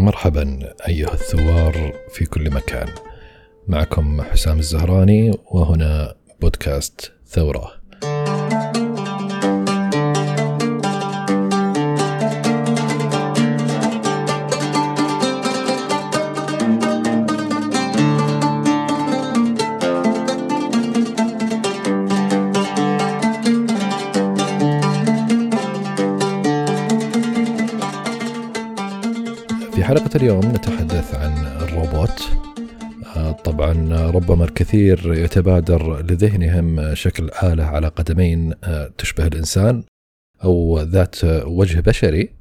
مرحبا أيها الثوار في كل مكان. معكم حسام الزهراني وهنا بودكاست ثورة. الكثير يتبادر لذهنهم شكل آلة على قدمين آه، تشبه الإنسان أو ذات وجه بشري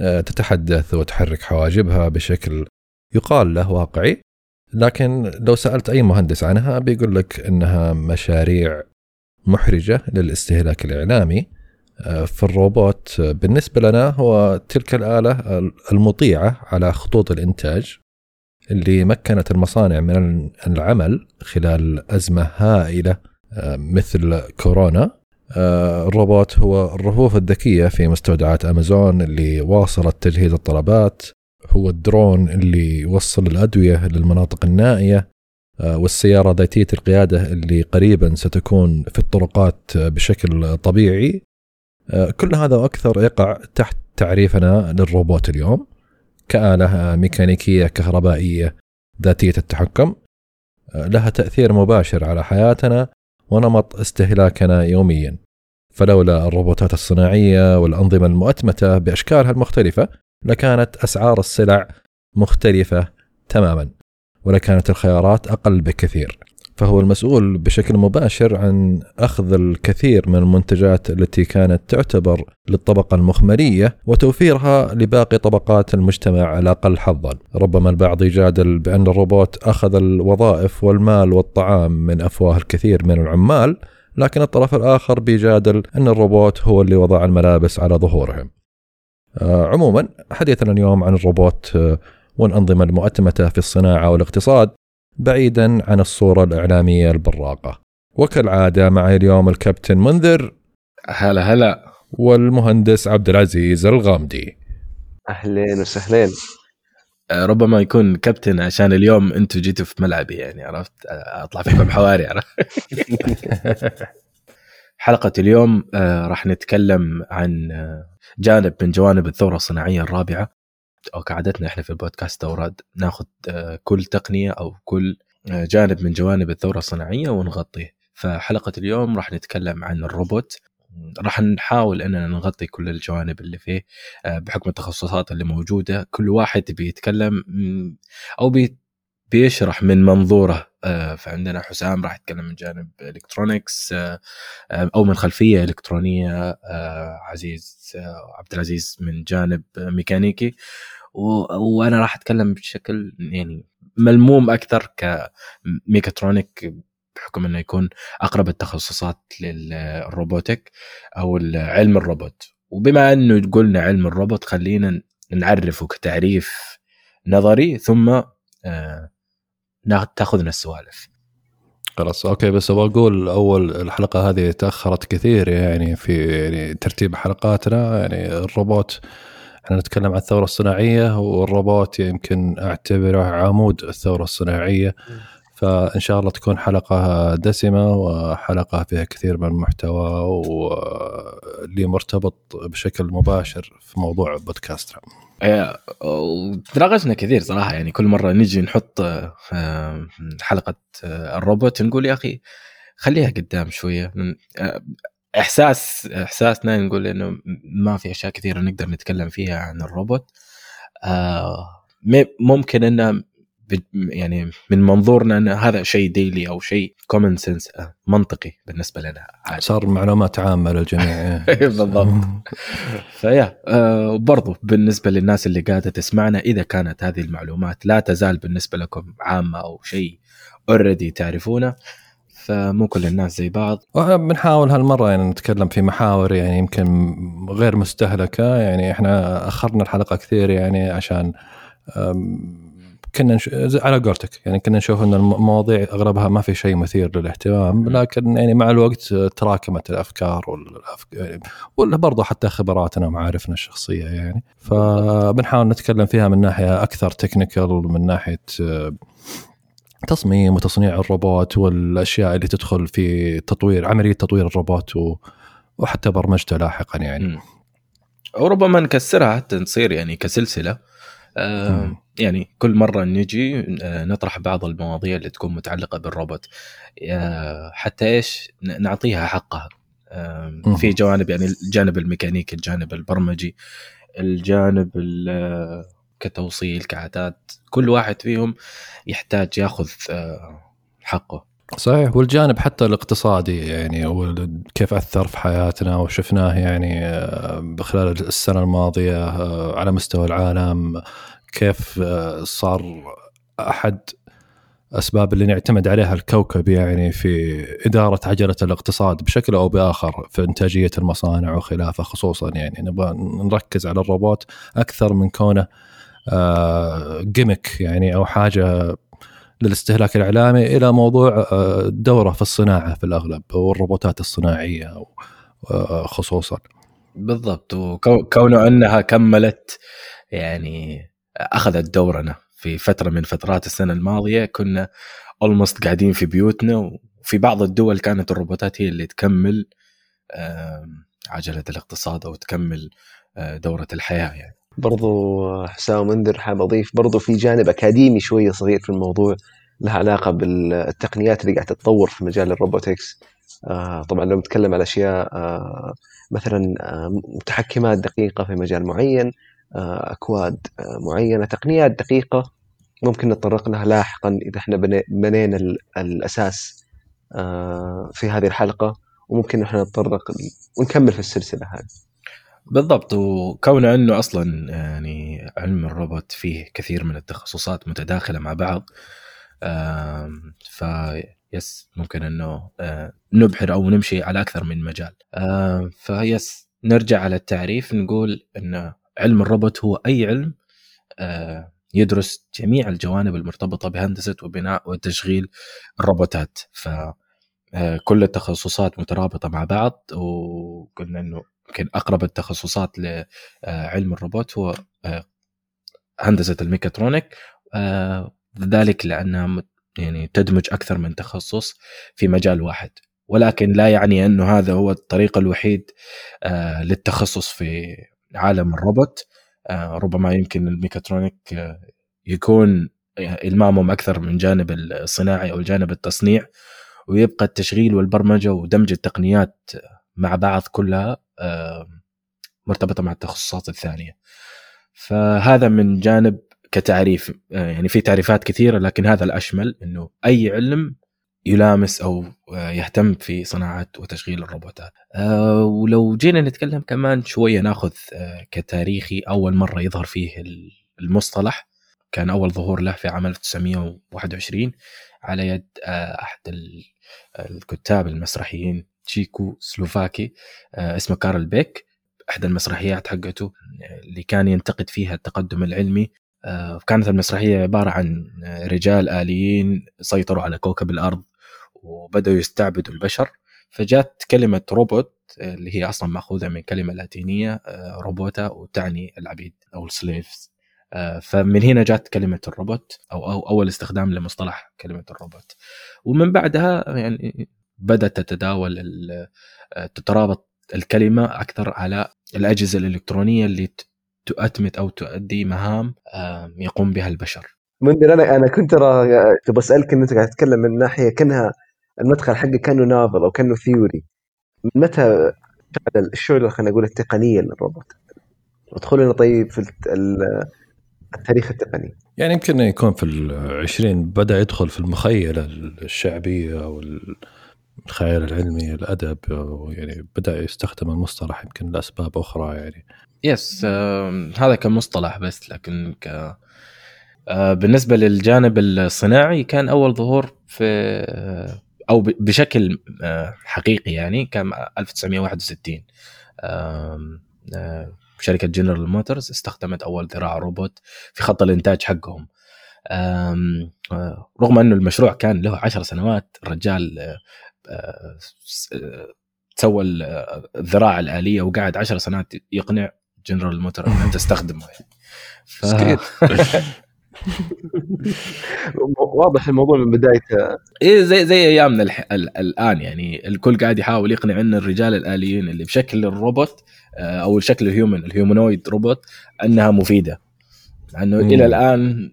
آه، تتحدث وتحرك حواجبها بشكل يقال له واقعي. لكن لو سألت أي مهندس عنها بيقول لك إنها مشاريع محرجة للاستهلاك الإعلامي. فالروبوت بالنسبة لنا هو تلك الآلة المطيعة على خطوط الإنتاج. اللي مكنت المصانع من العمل خلال أزمة هائلة مثل كورونا. الروبوت هو الرفوف الذكية في مستودعات أمازون اللي واصلت تجهيز الطلبات. هو الدرون اللي يوصل الأدوية للمناطق النائية. والسيارة ذاتية القيادة اللي قريبا ستكون في الطرقات بشكل طبيعي. كل هذا وأكثر يقع تحت تعريفنا للروبوت اليوم. كآلة ميكانيكية كهربائية ذاتية التحكم لها تأثير مباشر على حياتنا ونمط استهلاكنا يوميا. فلولا الروبوتات الصناعية والأنظمة المؤتمتة بأشكالها المختلفة لكانت أسعار السلع مختلفة تماما ولكانت الخيارات أقل بكثير. فهو المسؤول بشكل مباشر عن أخذ الكثير من المنتجات التي كانت تعتبر للطبقة المخمرية وتوفيرها لباقي طبقات المجتمع الأقل حظا. ربما البعض يجادل بأن الروبوت أخذ الوظائف والمال والطعام من أفواه الكثير من العمال، لكن الطرف الآخر بيجادل أن الروبوت هو اللي وضع الملابس على ظهورهم. آه عموما حديثنا اليوم عن الروبوت آه والأنظمة المؤتمتة في الصناعة والإقتصاد بعيدا عن الصورة الإعلامية البراقة. وكالعادة معي اليوم الكابتن منذر هلا هلا. والمهندس عبد العزيز الغامدي. أهلين وسهلين. آه، ربما يكون كابتن عشان اليوم أنتم جيتوا في ملعبي يعني عرفت؟ آه، أطلع فيكم حواري عرفت؟ حلقة اليوم آه، راح نتكلم عن جانب من جوانب الثورة الصناعية الرابعة. أو كعادتنا إحنا في البودكاست اوراد ناخذ آه، كل تقنية أو كل آه، جانب من جوانب الثورة الصناعية ونغطيه. فحلقة اليوم راح نتكلم عن الروبوت. راح نحاول إننا نغطي كل الجوانب اللي فيه آه، بحكم التخصصات اللي موجودة. كل واحد بيتكلم أو بي بيشرح من منظوره. فعندنا حسام راح يتكلم من جانب electronics أو من خلفية إلكترونية عزيز عبد العزيز من جانب ميكانيكي. وأنا راح أتكلم بشكل يعني ملموم أكثر ك mechatronic بحكم إنه يكون أقرب التخصصات لل robotic أو علم الروبوت. وبما إنه قلنا علم الروبوت خلينا نعرفه كتعريف نظري ثم آه تاخذنا السوالف. خلاص okay بس أبغى أقول أول الحلقة هذه تأخرت كثير يعني في يعني ترتيب حلقاتنا يعني الروبوت إحنا نتكلم عن الثورة الصناعية والروبوت يمكن أعتبره عمود الثورة الصناعية. فإن شاء الله تكون حلقة دسمة وحلقة فيها كثير من المحتوى واللي مرتبط بشكل مباشر في موضوع بودكاستنا. تناقشنا كثير صراحة. يعني كل مرة نجي نحط آه، حلقة آه، الروبوت نقول يا أخي خليها قدام شوية. آه، إحساس إحساسنا نقول إنه ما في أشياء كثيرة نقدر نتكلم فيها عن الروبوت. ممكن إنه يعني من منظورنا إن هذا شيء daily أو شيء common sense منطقي بالنسبة لنا. عادي. صار معلومات عامة للجميع. بالضبط. فيا آه برضو بالنسبة للناس اللي قاعدة تسمعنا إذا كانت هذه المعلومات لا تزال بالنسبة لكم عامة أو شيء already تعرفونه فمو كل الناس زي بعض. بنحاول هالمرة يعني نتكلم في محاور يعني يمكن غير مستهلكة. يعني إحنا أخرنا الحلقة كثير يعني عشان كنا نش... على قولتك يعني كنا نشوف إن المواضيع أغلبها ما في شيء مثير للاهتمام لكن يعني مع الوقت تراكمت الأفكار والأفك... يعني ولا برضه حتى خبراتنا ومعارفنا الشخصية يعني فبنحاول نتكلم فيها من ناحية أكثر technical من ناحية تصميم وتصنيع الروبوت والأشياء اللي تدخل في تطوير عملية تطوير الروبوت و... وحتى برمجته لاحقا يعني. م. وربما نكسرها حتى نصير يعني كسلسلة آه يعني كل مرة نجي آه نطرح بعض المواضيع اللي تكون متعلقة بالروبوت. آه حتى إيش؟ نعطيها حقها. آه في جوانب يعني الجانب الميكانيكي الجانب البرمجي الجانب كتوصيل كعادات كل واحد فيهم يحتاج ياخذ آه، حقه. صحيح والجانب حتى الاقتصادي يعني وكيف أثر في حياتنا وشفناه يعني آه، خلال السنة الماضية آه، على مستوى العالم كيف صار أحد أسباب اللي نعتمد عليها الكوكب يعني في إدارة عجلة الاقتصاد بشكل أو بآخر في إنتاجية المصانع وخلافه خصوصا يعني نبغى نركز على الروبوت أكثر من كونه جيمك يعني أو حاجة للاستهلاك الإعلامي إلى موضوع آه، دورة في الصناعة في الأغلب والروبوتات الصناعية آه، خصوصا. بالضبط. وكونه أنها كملت يعني أخذت دورنا في فترة من فترات السنة الماضية كنا اولموست قاعدين في بيوتنا وفي بعض الدول كانت الروبوتات هي اللي تكمل عجلة الاقتصاد أو تكمل آه، دورة الحياة يعني. برضو حسام منذر حاب أضيف برضو في جانب أكاديمي شوية صغير في الموضوع لها علاقة بالتقنيات اللي قاعدة تتطور في مجال الروبوتكس. آه طبعا لو نتكلم على أشياء آه مثلا آه متحكمات دقيقة في مجال معين أكواد آه معينة تقنيات دقيقة ممكن نتطرق لها لاحقا إذا إحنا بنينا الأساس آه في هذه الحلقة وممكن إحنا نتطرق ونكمل في السلسلة هذه. بالضبط وكونه أنه أصلا يعني علم الروبوت فيه كثير من التخصصات متداخلة مع بعض ف يس ممكن أنه آه، نبحر أو نمشي على أكثر من مجال. فيس نرجع على التعريف نقول أن علم الروبوت هو أي علم آه، يدرس جميع الجوانب المرتبطة بهندسة وبناء وتشغيل الروبوتات. ف آه، كل التخصصات مترابطة مع بعض وقلنا أنه يمكن أقرب التخصصات لعلم الروبوت هو آه، هندسة ال mechatronic. آه، ذلك لأنها يعني تدمج أكثر من تخصص في مجال واحد. ولكن لا يعني أنه هذا هو الطريق الوحيد آه، للتخصص في عالم الروبوت. ربما يمكن ال mechatronic يكون إلمامهم أكثر من جانب الصناعي أو الجانب التصنيع ويبقى التشغيل والبرمجة ودمج التقنيات مع بعض كلها مرتبطة مع التخصصات الثانية. فهذا من جانب كتعريف آه، يعني في تعريفات كثيرة لكن هذا الأشمل إنه أي علم يلامس أو آه، يهتم في صناعة وتشغيل الروبوتات. آه، ولو جينا نتكلم كمان شوية ناخذ كتاريخي أول مرة يظهر فيه المصطلح. كان أول ظهور له في عام 1921 على يد أحد الكتاب المسرحيين تشيكو سلوفاكي آه، اسمه كارل بيك احدى المسرحيات حقته اللي كان ينتقد فيها التقدم العلمي. آه، كانت المسرحية عبارة عن رجال آليين سيطروا على كوكب الأرض وبدأوا يستعبدوا البشر. فجات كلمة روبوت اللي هي أصلا مأخوذة من كلمة لاتينية آه، روبوتا وتعني العبيد أو ال slaves. فمن هنا جات كلمة الروبوت أو أو أول استخدام لمصطلح كلمة الروبوت. ومن بعدها يعني بدأت تتداول تترابط الكلمة أكثر على الأجهزة الإلكترونية اللي تؤتمت أو تؤدي مهام يقوم بها البشر. منذر أنا أنا كنت ترى تبغى اسالك انت قاعد تتكلم من ناحية كأنها المدخل حقك كأنه نافل أو كأنه ثيوري متى الشغل خلينا نقول التقنية للروبوت؟ ادخلنا طيب في التاريخ التقني يعني يمكن يكون في العشرين بدأ يدخل في المخيلة الشعبية أو الخيال العلمي الأدب يعني بدأ يستخدم المصطلح يمكن لأسباب أخرى يعني. يس آه هذا كمصطلح بس لكن ك آه بالنسبة للجانب الصناعي كان أول ظهور في آه أو بشكل آه حقيقي يعني كان 1961 آه شركة جنرال موتورز استخدمت أول ذراع روبوت في خط الإنتاج حقهم. آه، رغم أنه المشروع كان له عشر سنوات الرجال آه، آه، آه، سوى ال- آه، الذراع الآلية وقعد عشر سنوات يقنع جنرال موتور انها تستخدمه يعني. ف... واضح الموضوع من بدايته. إيه زي زي أيامنا الح... ال... الآن يعني. الكل قاعد يحاول يقنع إن الرجال الآليين اللي بشكل الروبوت آه، أو شكل ال human ال humanoid robot أنها مفيدة. مع انه مم. إلى الآن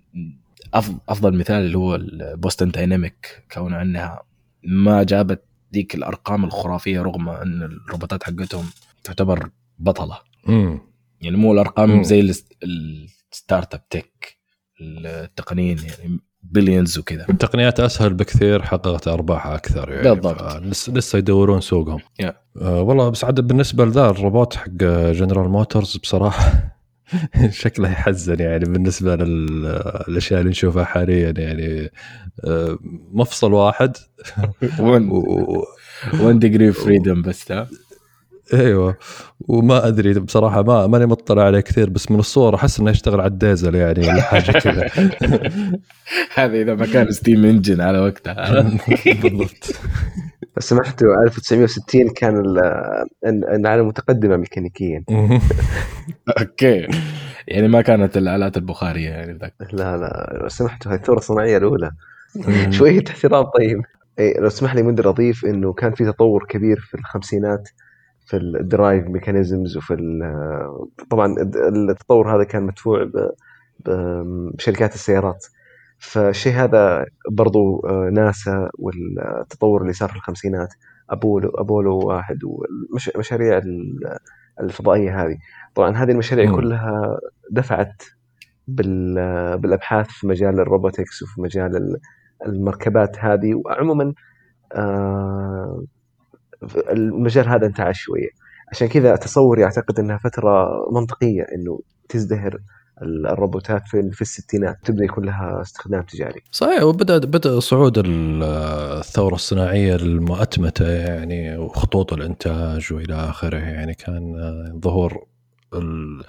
أف- أفضل مثال اللي هو ال Boston Dynamic كونه أنها ما جابت ذيك الأرقام الخرافية رغم أن الروبوتات حقتهم تعتبر بطلة مم. يعني مو الأرقام مم. زي ال start- ال startup tech التقنيين يعني billions وكذا التقنيات أسهل بكثير حققت أرباح أكثر يعني بالضبط. لسه يدورون سوقهم يا. آه والله بس عاد بالنسبة لذا الروبوت حق جنرال موتورز بصراحة شكله يحزن يعني بالنسبة للأشياء اللي نشوفها حاليا يعني آه، مفصل واحد. وين و... 1 degree freedom بس ها؟ أيوه. وما أدري بصراحة ما ماني مطلع عليه كثير بس من الصور أحس إنه يشتغل على الديزل يعني ولا حاجة كذا. هذا إذا ما كان steam engine على وقتها. بالضبط. بس سمحتوا 1960 كان ال- ال- العالم متقدمة ميكانيكيا. okay. يعني ما كانت الآلات البخارية يعني ذاك. لا لا. لو سمحتوا هاي الثورة الصناعية الأولى. شوية احترام طيب. إيه لو تسمح لي منذر اضيف إنه كان في تطور كبير في الخمسينات في ال drive mechanisms وفي طبعا التطور هذا كان مدفوع بشركات السيارات. فالشيء هذا برضو آه، ناسا والتطور اللي صار في الخمسينات أبولو أبولو واحد والمشاريع الفضائية هذه طبعا هذه المشاريع مم. كلها دفعت بال- بالأبحاث في مجال الروبوتكس وفي مجال ال- المركبات هذه وعموما آه، المجال هذا انتعش شوية عشان كذا تصوري أعتقد إنها فترة منطقية إنه تزدهر الروبوتات في في الستينات تبدا يكون لها استخدام تجاري. صحيح وبدا بدأ صعود ال- الثورة الصناعية المؤتمتة يعني وخطوط الإنتاج وإلى آخره. يعني كان آه، ظهور ال-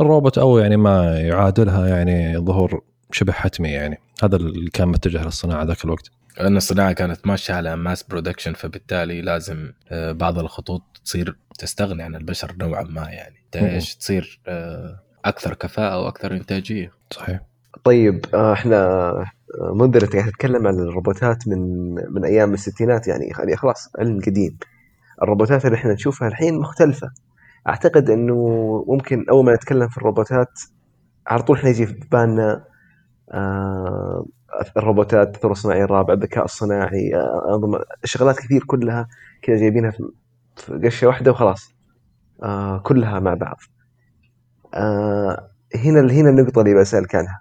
الروبوت أو يعني ما يعادلها يعني ظهور شبه حتمي يعني. هذا اللي كان متجه للصناعة ذاك الوقت. لأن الصناعة كانت ماشية على mass production فبالتالي لازم آه، بعض الخطوط تصير تستغني عن البشر نوعا ما يعني. إيش تصير آه، أكثر كفاءة وأكثر إنتاجية. صحيح. طيب آه، إحنا آه، انت قاعد تتكلم عن الروبوتات من من أيام الستينات يعني يعني خلاص علم قديم. الروبوتات اللي إحنا نشوفها الحين مختلفة. أعتقد إنه ممكن أول ما نتكلم في الروبوتات على طول إحنا يجي في بالنا آه، الروبوتات الثوره الصناعيه الرابعه الذكاء الصناعي آه، أنظمة شغلات كثير كلها كذا جايبينها في في قشة واحدة وخلاص آه، كلها مع بعض. آه، هنا هنا النقطة اللي بسألك عنها.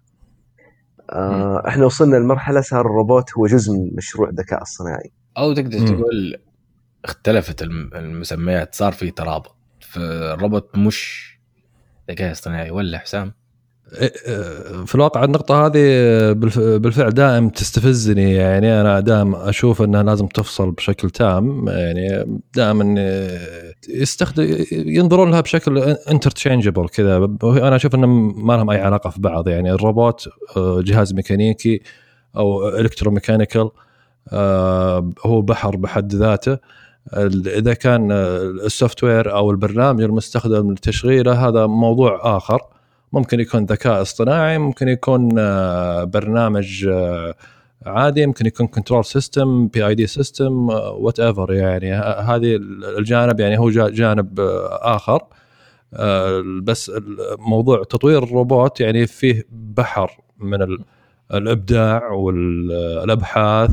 آه، إحنا وصلنا لمرحلة صار الروبوت هو جزء من مشروع الذكاء الصناعي. أو تقدر مم. تقول اختلفت الم- المسميات صار في ترابط. فالروبوت مش ذكاء اصطناعي ولا حسام؟ في الواقع النقطة هذه بالف- بالفعل دائم تستفزني. يعني أنا دائم أشوف أنها لازم تفصل بشكل تام. يعني دائما يستخدم ينظرون لها بشكل interchangeable كذا. أنا أشوف أن ما لهم أي علاقة في بعض. يعني الروبوت آه، جهاز ميكانيكي أو electromechanical هو بحر بحد ذاته. إذا كان ال software أو البرنامج المستخدم لتشغيله هذا موضوع آخر. ممكن يكون ذكاء اصطناعي ممكن يكون آه، برنامج آه، عادي ممكن يكون control system PID system whatever يعني. هذه الجانب يعني هو جا- جانب آه، آخر. بس موضوع تطوير الروبوت يعني فيه بحر من ال- الإبداع والأبحاث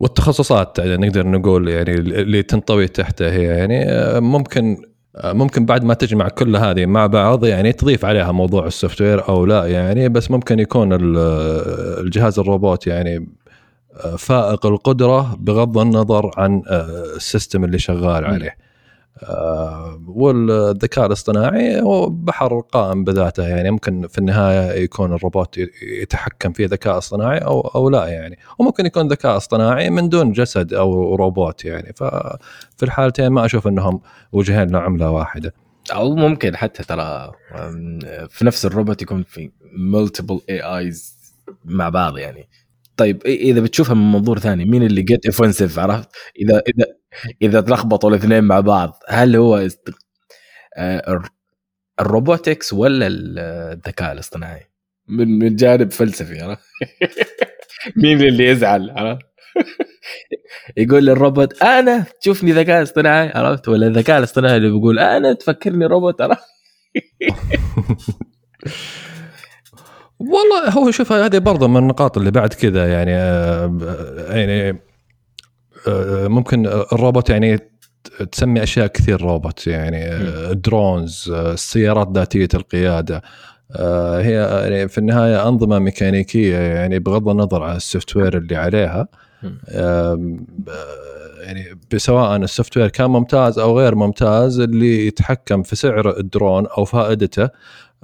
والتخصصات يعني نقدر نقول يعني اللي تنطوي تحته هي يعني. ممكن ممكن بعد ما تجمع كل هذه مع بعض يعني تضيف عليها موضوع ال software أو لا يعني بس ممكن يكون آه، الجهاز الروبوت يعني آه، فائق القدرة بغض النظر عن آه، ال system اللي شغال عليه. آه، والذكاء الاصطناعي هو بحر قائم بذاته يعني ممكن في النهاية يكون الروبوت يتحكم فيه ذكاء اصطناعي أو أو لا يعني. وممكن يكون ذكاء اصطناعي من دون جسد أو روبوت يعني. ففي الحالتين ما أشوف إنهم وجهين لعملة واحدة. أو ممكن حتى ترى في نفس الروبوت يكون في multiple AIs مع بعض يعني. طيب إذا بتشوفها من منظور ثاني مين اللي get offensive عرفت؟ إذا إذا إذا تلخبطوا الاثنين مع بعض هل هو. آه الروبوتكس ولا الذكاء الاصطناعي؟ من من جانب فلسفي عرفت؟ مين اللي يزعل عرفت؟ يقول للروبوت أنا تشوفني ذكاء اصطناعي. عرفت؟ ولا الذكاء الاصطناعي اللي بيقول أنا تفكرني روبوت. عرفت؟ والله هو شوف هذه برضه من النقاط اللي بعد كذا يعني يعني ممكن الروبوت يعني تسمي أشياء كثير روبوت يعني drones السيارات ذاتية القيادة هي يعني في النهاية أنظمة ميكانيكية يعني بغض النظر عن ال software اللي عليها يعني سواء ال software كان ممتاز أو غير ممتاز اللي يتحكم في سعر الدرون أو فائدته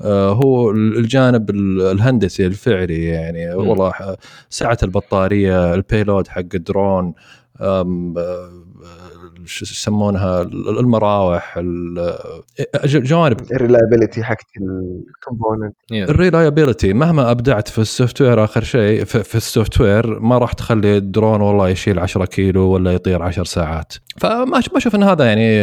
هو الجانب الهندسي الفعلي يعني والله سعه البطارية ال payload حق الدرون شو يسمونها المراوح جوانب. ال reliability حقت ال component ال reliability مهما أبدعت في ال software آخر شيء في, في ال software ما راح تخلي الدرون والله يشيل 10 كيلو ولا يطير 10 ساعات. فما ما أشوف إن هذا يعني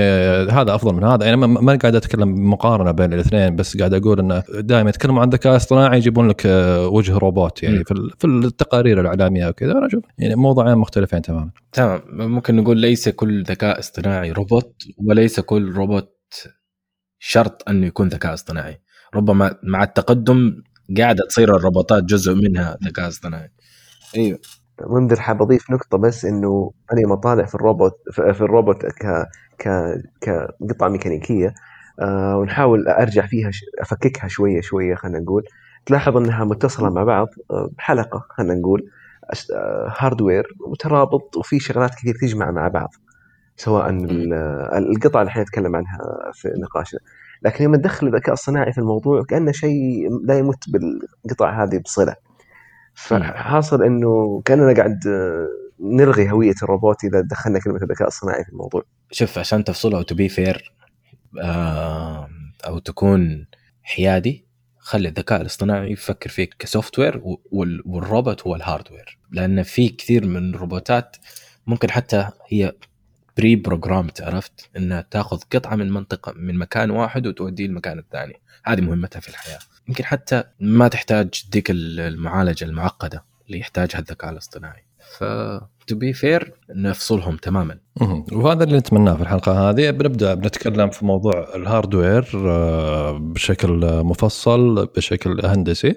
هذا أفضل من هذا. يعني ما قاعد أتكلم مقارنة بين الاثنين بس قاعد أقول إنه دائما يتكلموا عن الذكاء الاصطناعي يجيبون لك وجه روبوت يعني في في التقارير الإعلامية وكذا. أنا أشوف يعني موضوعين مختلفين تماما. تمام. ممكن نقول ليس كل ذكاء اصطناعي روبوت وليس كل روبوت شرط انه يكون ذكاء اصطناعي. ربما مع التقدم قاعدة تصير الروبوتات جزء منها ذكاء اصطناعي. أيوه منذر حاب اضيف نقطة بس إنه أنا مطالع في الروبوت في الروبوت ك ك كقطعة ميكانيكية آه ونحاول أرجع فيها ش... أفككها شوية شوية خلينا نقول. تلاحظ إنها متصلة مع بعض بحلقة خلينا نقول هاردوير مترابط وفي شغلات كثير تجمع مع بعض. سواء القطع اللي إحنا نتكلم عنها في نقاشنا. لكن لما تدخل الذكاء الصناعي في الموضوع كأنه شيء لا يمت بالقطع هذه بصلة. فحاصل إنه كأننا قاعد نلغي هوية الروبوت إذا دخلنا كلمة الذكاء الصناعي في الموضوع. شوف عشان تفصله أو تبي fair أو تكون حيادي خلي الذكاء الاصطناعي يفكر فيك ك software والروبوت هو ال hardware لأن في كثير من الروبوتات ممكن حتى هي pre-programmed عرفت؟ إنها تاخذ قطعة من منطقة من مكان واحد وتوديه المكان الثاني. هذه مهمتها في الحياة. يمكن حتى ما تحتاج ديك المعالجة المعقدة اللي يحتاجها الذكاء الاصطناعي. ف to be fair نفصلهم تماما. وهذا اللي نتمناه في الحلقة هذه. بنبدأ بنتكلم في موضوع ال hardware آه، بشكل مفصل بشكل هندسي.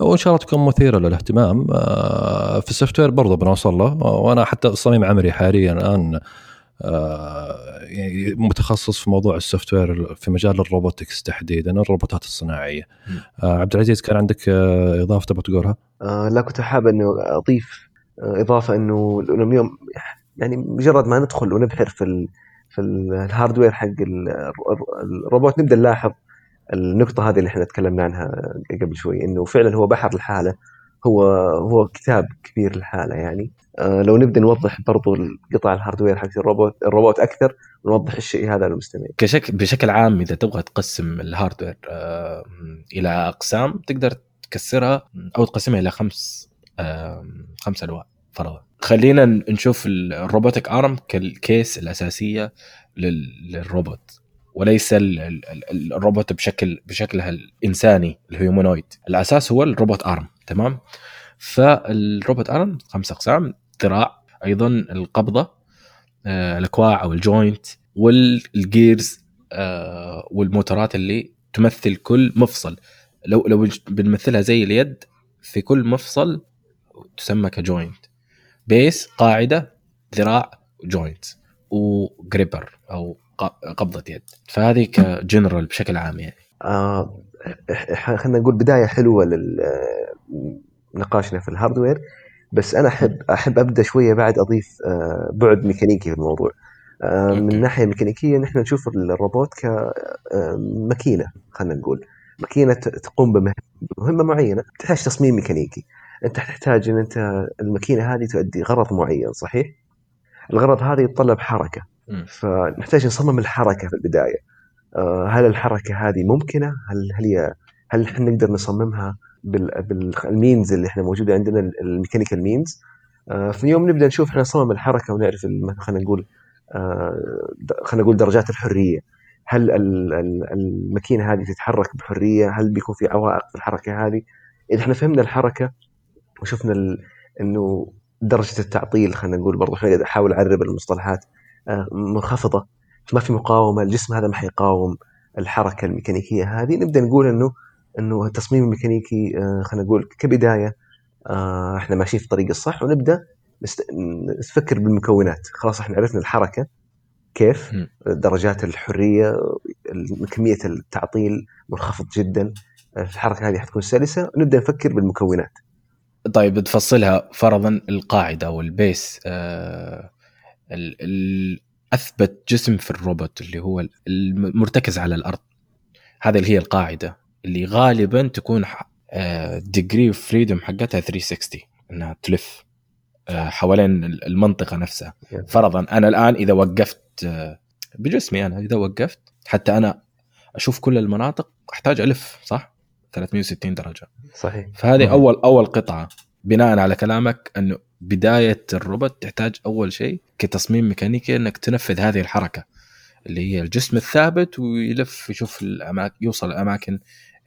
وإن شاء الله تكون مثيرة للاهتمام. آه، في ال software برضه بنوصل له. وأنا حتى صميم عمري حاليا الآن آه، يعني متخصص في موضوع ال software في مجال ال robotics تحديدا الروبوتات الصناعية. عبد العزيز كان عندك إضافة تبغى تقولها؟ لا كنت حابب انه أضيف إضافة إنه اليوم يعني مجرد ما ندخل ونبحر في ال في ال hardware حق الروبوت نبدأ نلاحظ النقطة هذه اللي إحنا تكلمنا عنها قبل شوي إنه فعلا هو بحر لحاله. هو هو كتاب كبير لحاله يعني. آه لو نبدأ نوضح برضو القطع ال hardware حق الروبوت الروبوت أكثر ونوضح الشيء هذا للمستمعين. بشكل عام إذا تبغى تقسم ال hardware آه إلى أقسام تقدر تكسرها أو تقسمها إلى خمس آه خمس أنواع فرضا. خلينا نشوف ال robotic arm كال case الأساسية للروبوت. وليس الروبوت بشكل بشكلها الإنساني ال humanoid الأساس هو ال robot arm. تمام؟ فال robot arm خمس أقسام ذراع أيضا القبضة آه، الأكواع أو ال joint وال gears آه، والموتورات اللي تمثل كل مفصل. لو لو بنمثلها زي اليد في كل مفصل تسمى ك joint. base قاعدة ذراع joint و gripper أو قبضة يد. فهذه كجنرال بشكل عام يعني. آه خلينا نقول بداية حلوة لنقاشنا في ال hardware بس أنا أحب أحب أبدأ شوية بعد أضيف آه بعد ميكانيكي في الموضوع. آه من الناحيه الميكانيكيه نحن نشوف الروبوت كماكينه آه، خلينا نقول. ماكينة تقوم بمهمة معينة تحتاج تصميم ميكانيكي. أنت تحتاج إن أنت الماكينة هذه تؤدي غرض معين صحيح؟ الغرض هذا يتطلب حركة. فنحتاج نصمم الحركة في البداية. هل الحركة هذه ممكنة؟ هل هل هي هل إحنا نقدر نصممها بال means اللي إحنا موجودة عندنا ال mechanical means؟ آه، في يوم نبدأ نشوف إحنا صمم الحركة ونعرف خلينا نقول آه، خلينا نقول درجات الحرية. هل الماكينة هذه تتحرك بحرية؟ هل بيكون في عوائق في الحركة هذه؟ إذا إحنا فهمنا الحركة وشفنا إنه درجة التعطيل خلينا نقول برضه أحاول أعرب المصطلحات آه، منخفضة. ما في مقاومة الجسم هذا ما حيقاوم الحركة الميكانيكية هذه. نبدأ نقول إنه إنه التصميم الميكانيكي خلينا نقول كبداية آه، إحنا ماشيين في الطريق الصح ونبدأ نفكر بالمكونات. خلاص إحنا عرفنا الحركة كيف درجات الحرية كمية التعطيل منخفض جدا. الحركة هذه حتكون سلسة. ونبدا نفكر بالمكونات. طيب تفصلها فرضا القاعدة أو البيس آه أثبت جسم في الروبوت اللي هو المرتكز على الأرض. هذه اللي هي القاعدة اللي غالبا تكون degree of freedom حقتها 360 إنها تلف آه، حوالين المنطقة نفسها. فرضا أنا الآن إذا وقفت آه، بجسمي أنا إذا وقفت حتى أنا أشوف كل المناطق أحتاج ألف صح؟ 360 درجة. صحيح. فهذه مم. اول أول قطعة. بناء على كلامك أنه بداية الروبوت تحتاج أول شيء كتصميم ميكانيكي أنك تنفذ هذه الحركة اللي هي الجسم الثابت ويلف يشوف الاماكن يوصل الأماكن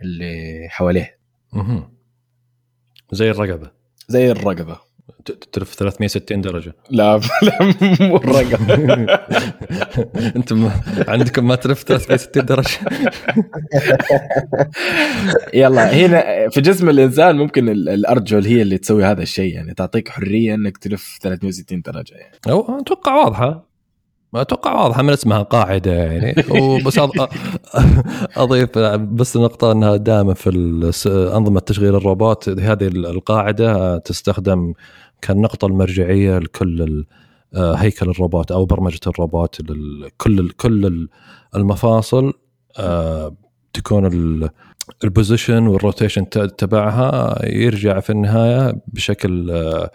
اللي حواليه. أها زي الرقبة. زي الرقبة. تلف 360 درجة. لا لا مو الرقبه أنتم عندكم ما تلف 360 درجة. يلا هنا في جسم الإنسان ممكن الأرجل هي اللي تسوي هذا الشيء يعني تعطيك حرية إنك تلف 360 درجة يعني. أو أتوقع واضحة. أتوقع واضحة من اسمها قاعدة يعني. وبس أضيف بس نقطة إنها دائما في أنظمة تشغيل الروبوت هذه القاعدة تستخدم كالنقطة المرجعية لكل هيكل الروبوت أو برمجة الروبوت كل كل المفاصل آه، تكون ال position وال rotation تبعها يرجع في النهاية بشكل آه،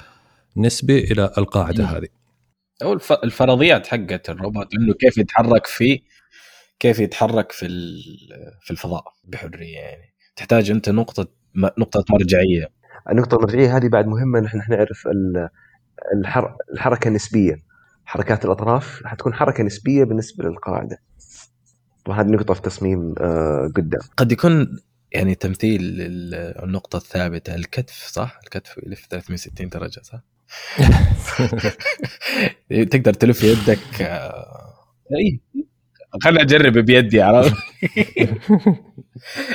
نسبي إلى القاعدة هذه. أو الفرضيات حقت الروبوت انه كيف يتحرك في كيف يتحرك في في الفضاء بحرية يعني. تحتاج أنت نقطة نقطة مرجعية. النقطة المرجعيه هذه بعد مهمة نحن نعرف الحركة النسبيه حركات الأطراف حتكون حركة نسبية بالنسبة للقاعدة. وهذه نقطة في تصميم آه، قدام. قد يكون يعني تمثيل النقطة الثابتة. الكتف صح؟ الكتف يلف 360 درجة صح؟ تقدر تلف يدك آه، إي. خليني أجرب بيدي عرفت؟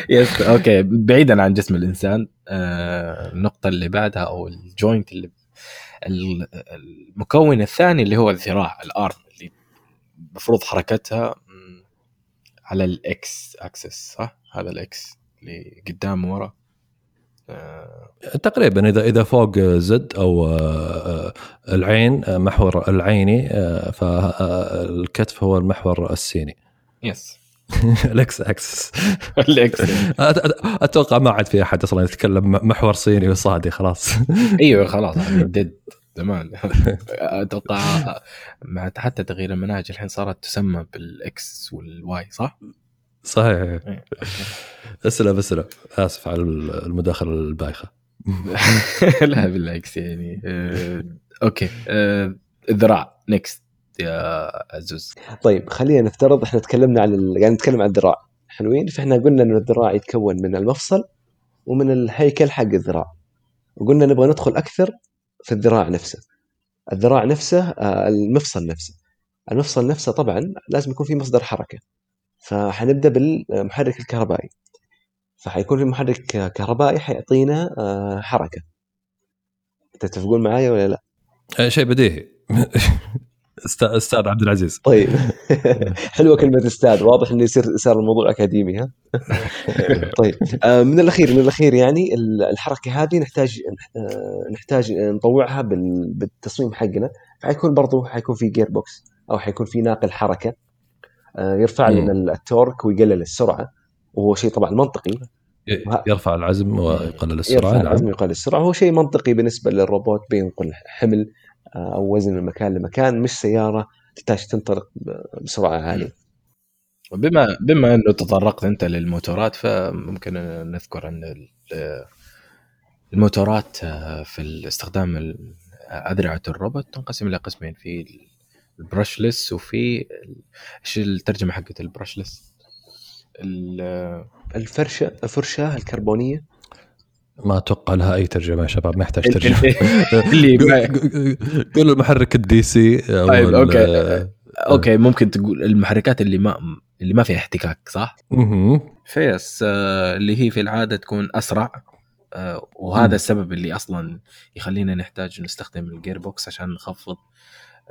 yes okay. بعيدا عن جسم الإنسان آه، النقطة اللي بعدها أو ال joint اللي المكون الثاني اللي هو الذراع ال arm اللي المفروض حركتها على ال X أكسس صح؟ هذا الإكس اللي قدام ورا. تقريبا اذا إذا فوق Z أو آه، العين آه، محور العيني فالكتف هو المحور السيني. يس الإكس أكسس. الإكس. أتوقع ما عاد في أحد أصلا يتكلم محور سيني وصادي خلاص. أيوه خلاص dead زمان. أتوقع مع حتى تغيير المناهج الحين صارت تسمى بال X وال Y صح؟ صحيح. إيه، اسلم اسلم آسف على المداخلة البايخة. لا بالعكس يعني آه، okay. آه، الذراع. next يا عزوز. طيب خلينا نفترض إحنا تكلمنا عن ال... يعني نتكلم عن الذراع. حلوين؟ فإحنا قلنا إن الذراع يتكون من المفصل ومن الهيكل حق الذراع. وقلنا نبغى ندخل أكثر في الذراع نفسه. الذراع نفسه آه، المفصل نفسه. المفصل نفسه طبعا لازم يكون في مصدر حركة. فحنبدأ بالمحرك الكهربائي. فحيكون في محرك كهربائي حيعطينا آه، حركة. تتفقون معايا ولا لا؟ آه، شيء بديهي. أستاذ عبد العزيز. طيب. حلوة كلمة أستاذ. واضح إنه يصير صار الموضوع أكاديمي ها؟ طيب. آه، من الأخير من الأخير يعني الحركة هذه نحتاج نحتاج نطوعها بالتصميم حقنا. حيكون برضو حيكون في gear box أو حيكون في ناقل حركة. آه، يرفع لنا ال torque ويقلل السرعة وهو شيء طبعا منطقي. يرفع العزم ويقلل السرعة يرفع نعم. العزم ويقلل السرعة. هو شيء منطقي بالنسبة للروبوت بينقل حمل آه، أو وزن من مكان لمكان. مش سيارة تحتاج تنطلق بسرعة عالية. بما بما إنه تطرقت أنت للموتورات فممكن نذكر أن الموتورات آه، في استخدام اذرعه الروبوت تنقسم إلى قسمين في ال brushless وفي إيش الترجمة حقت ال brushless؟ ال- الفرشة الفرشه الكربونية ما أتوقع لها أي ترجمة يا شباب ما يحتاج ترجمة اللي قول المحرك ال DC أو طيب، ال- okay. okay ممكن تقول المحركات اللي ما اللي ما فيها احتكاك صح؟ مهم. ف yes آه، اللي هي في العادة تكون أسرع آه، وهذا. السبب اللي أصلا يخلينا نحتاج نستخدم ال gear box عشان نخفض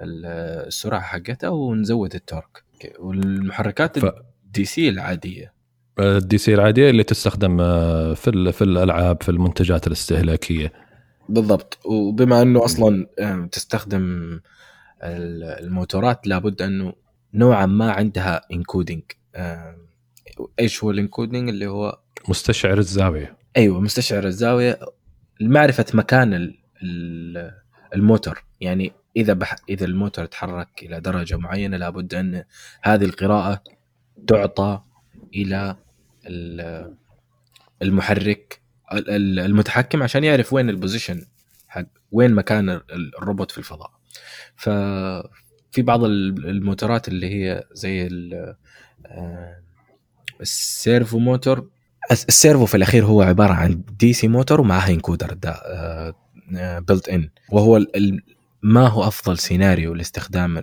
السرعة حقتها ونزود ال torque والمحركات ف- ال DC العادية. ال DC العادية اللي تستخدم آه، في في الألعاب في المنتجات الاستهلاكية. بالضبط. وبما أنه أصلا آه، تستخدم ال- الموتورات لابد أنه نوعا ما عندها encoding إيش هو ال encoding اللي هو مستشعر الزاوية. أيوه مستشعر الزاوية. معرفة مكان الموتور يعني إذا بح إذا الموتور تحرك إلى درجة معينة لابد أن هذه القراءة تعطى إلى ال- المحرك ال- ال- المتحكم عشان يعرف وين ال position حق وين مكان ال- الروبوت في الفضاء. ففي بعض ال- الموتورات اللي هي زي آه، ال servo motor. الس- ال servo في الأخير هو عبارة عن DC motor ومعها encoder built in وهو ما هو أفضل سيناريو لاستخدام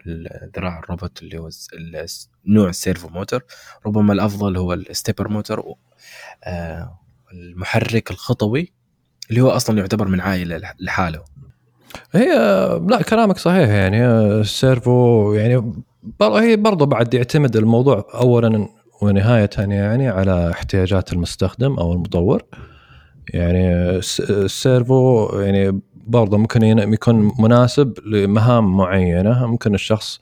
ذراع الروبوت اللي هو نوع ال servo motor ربما الأفضل هو ال stepper motor آه، المحرك الخطوي اللي هو أصلا يعتبر من عائلة لح- لحاله. هي لا كلامك صحيح يعني. ال servo يعني هي برضه بعد يعتمد الموضوع اولا ونهاية يعني على احتياجات المستخدم أو المطور. يعني الس- ال servo يعني برضه ممكن يكون مناسب لمهام معينة ممكن الشخص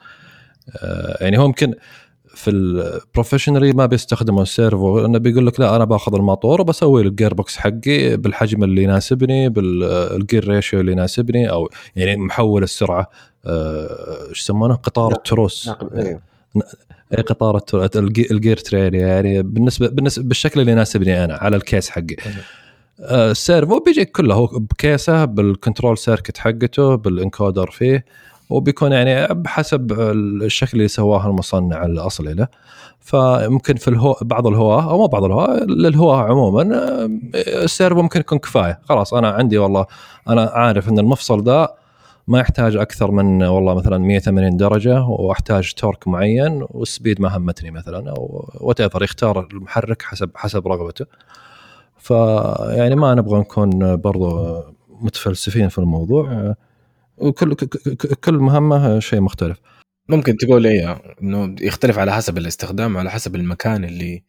آه، يعني هو ممكن في ال professionally ما بيستخدموا ال servo لأنه بيقول لك لا أنا باخذ الماطور وبسوي ال gear box حقي بالحجم اللي يناسبني بالجير ريشيو اللي يناسبني أو يعني محول السرعة آه، إيش يسمونه؟ قطار. التروس. اي قطار التر- الجي- ال gear train يعني بالنسبة بالنسبة بالشكل اللي يناسبني أنا على ال case حقي. ال servo بيجيك كله هو ب case ه بال control circuit حقته بال encoder فيه وبيكون يعني بحسب الشكل اللي سواه المصنع الأصلي له. فممكن في الهواة بعض الهواة أو مو بعض الهواة للهواة عموما آه، ال servo ممكن يكون كفاية. خلاص أنا عندي والله أنا عارف إن المفصل ذا ما يحتاج أكثر من والله مثلا 180 درجة وأحتاج torque معين وال speed ما همتني مثلا أو وات يختار المحرك حسب حسب رغبته. فيعني ما نبغى نكون برضو متفلسفين في الموضوع. وكل كل مهمة شيء مختلف. ممكن تقول إيه إنه يختلف على حسب الاستخدام وعلى حسب المكان اللي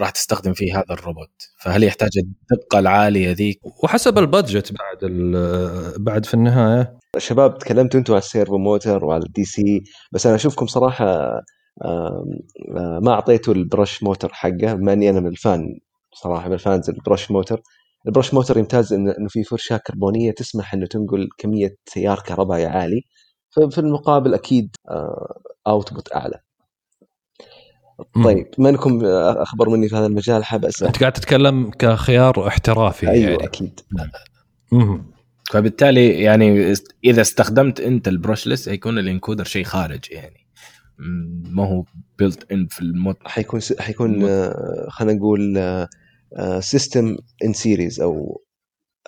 راح تستخدم فيه هذا الروبوت. فهل يحتاج الدقة العالية ذيك؟ وحسب ال budget بعد ال- بعد في النهاية. شباب تكلمتوا أنتم على ال servo motor وعلى ال DC بس أنا أشوفكم صراحة آه، ما أعطيتوا ال brush motor حقه بما اني أنا من ال fan. صراحة من ال fans. ال brush motor ال brush motor يمتاز إن- إنه في فرشاة كربونية تسمح إنه تنقل كمية تيار كهربائي عالي. ففي المقابل أكيد output أعلى. مم. طيب بما انكم آه، اخبر مني في هذا المجال؟ حاب أسأل. أنت قاعد تتكلم كخيار احترافي أيوه يعني. أكيد. مم. فبالتالي يعني إذا استخدمت أنت ال brushless هيكون ال encoder شيء خارج يعني. ما هو built-in في الموت حيكون س... حيكون آه، خلينا نقول system in series أو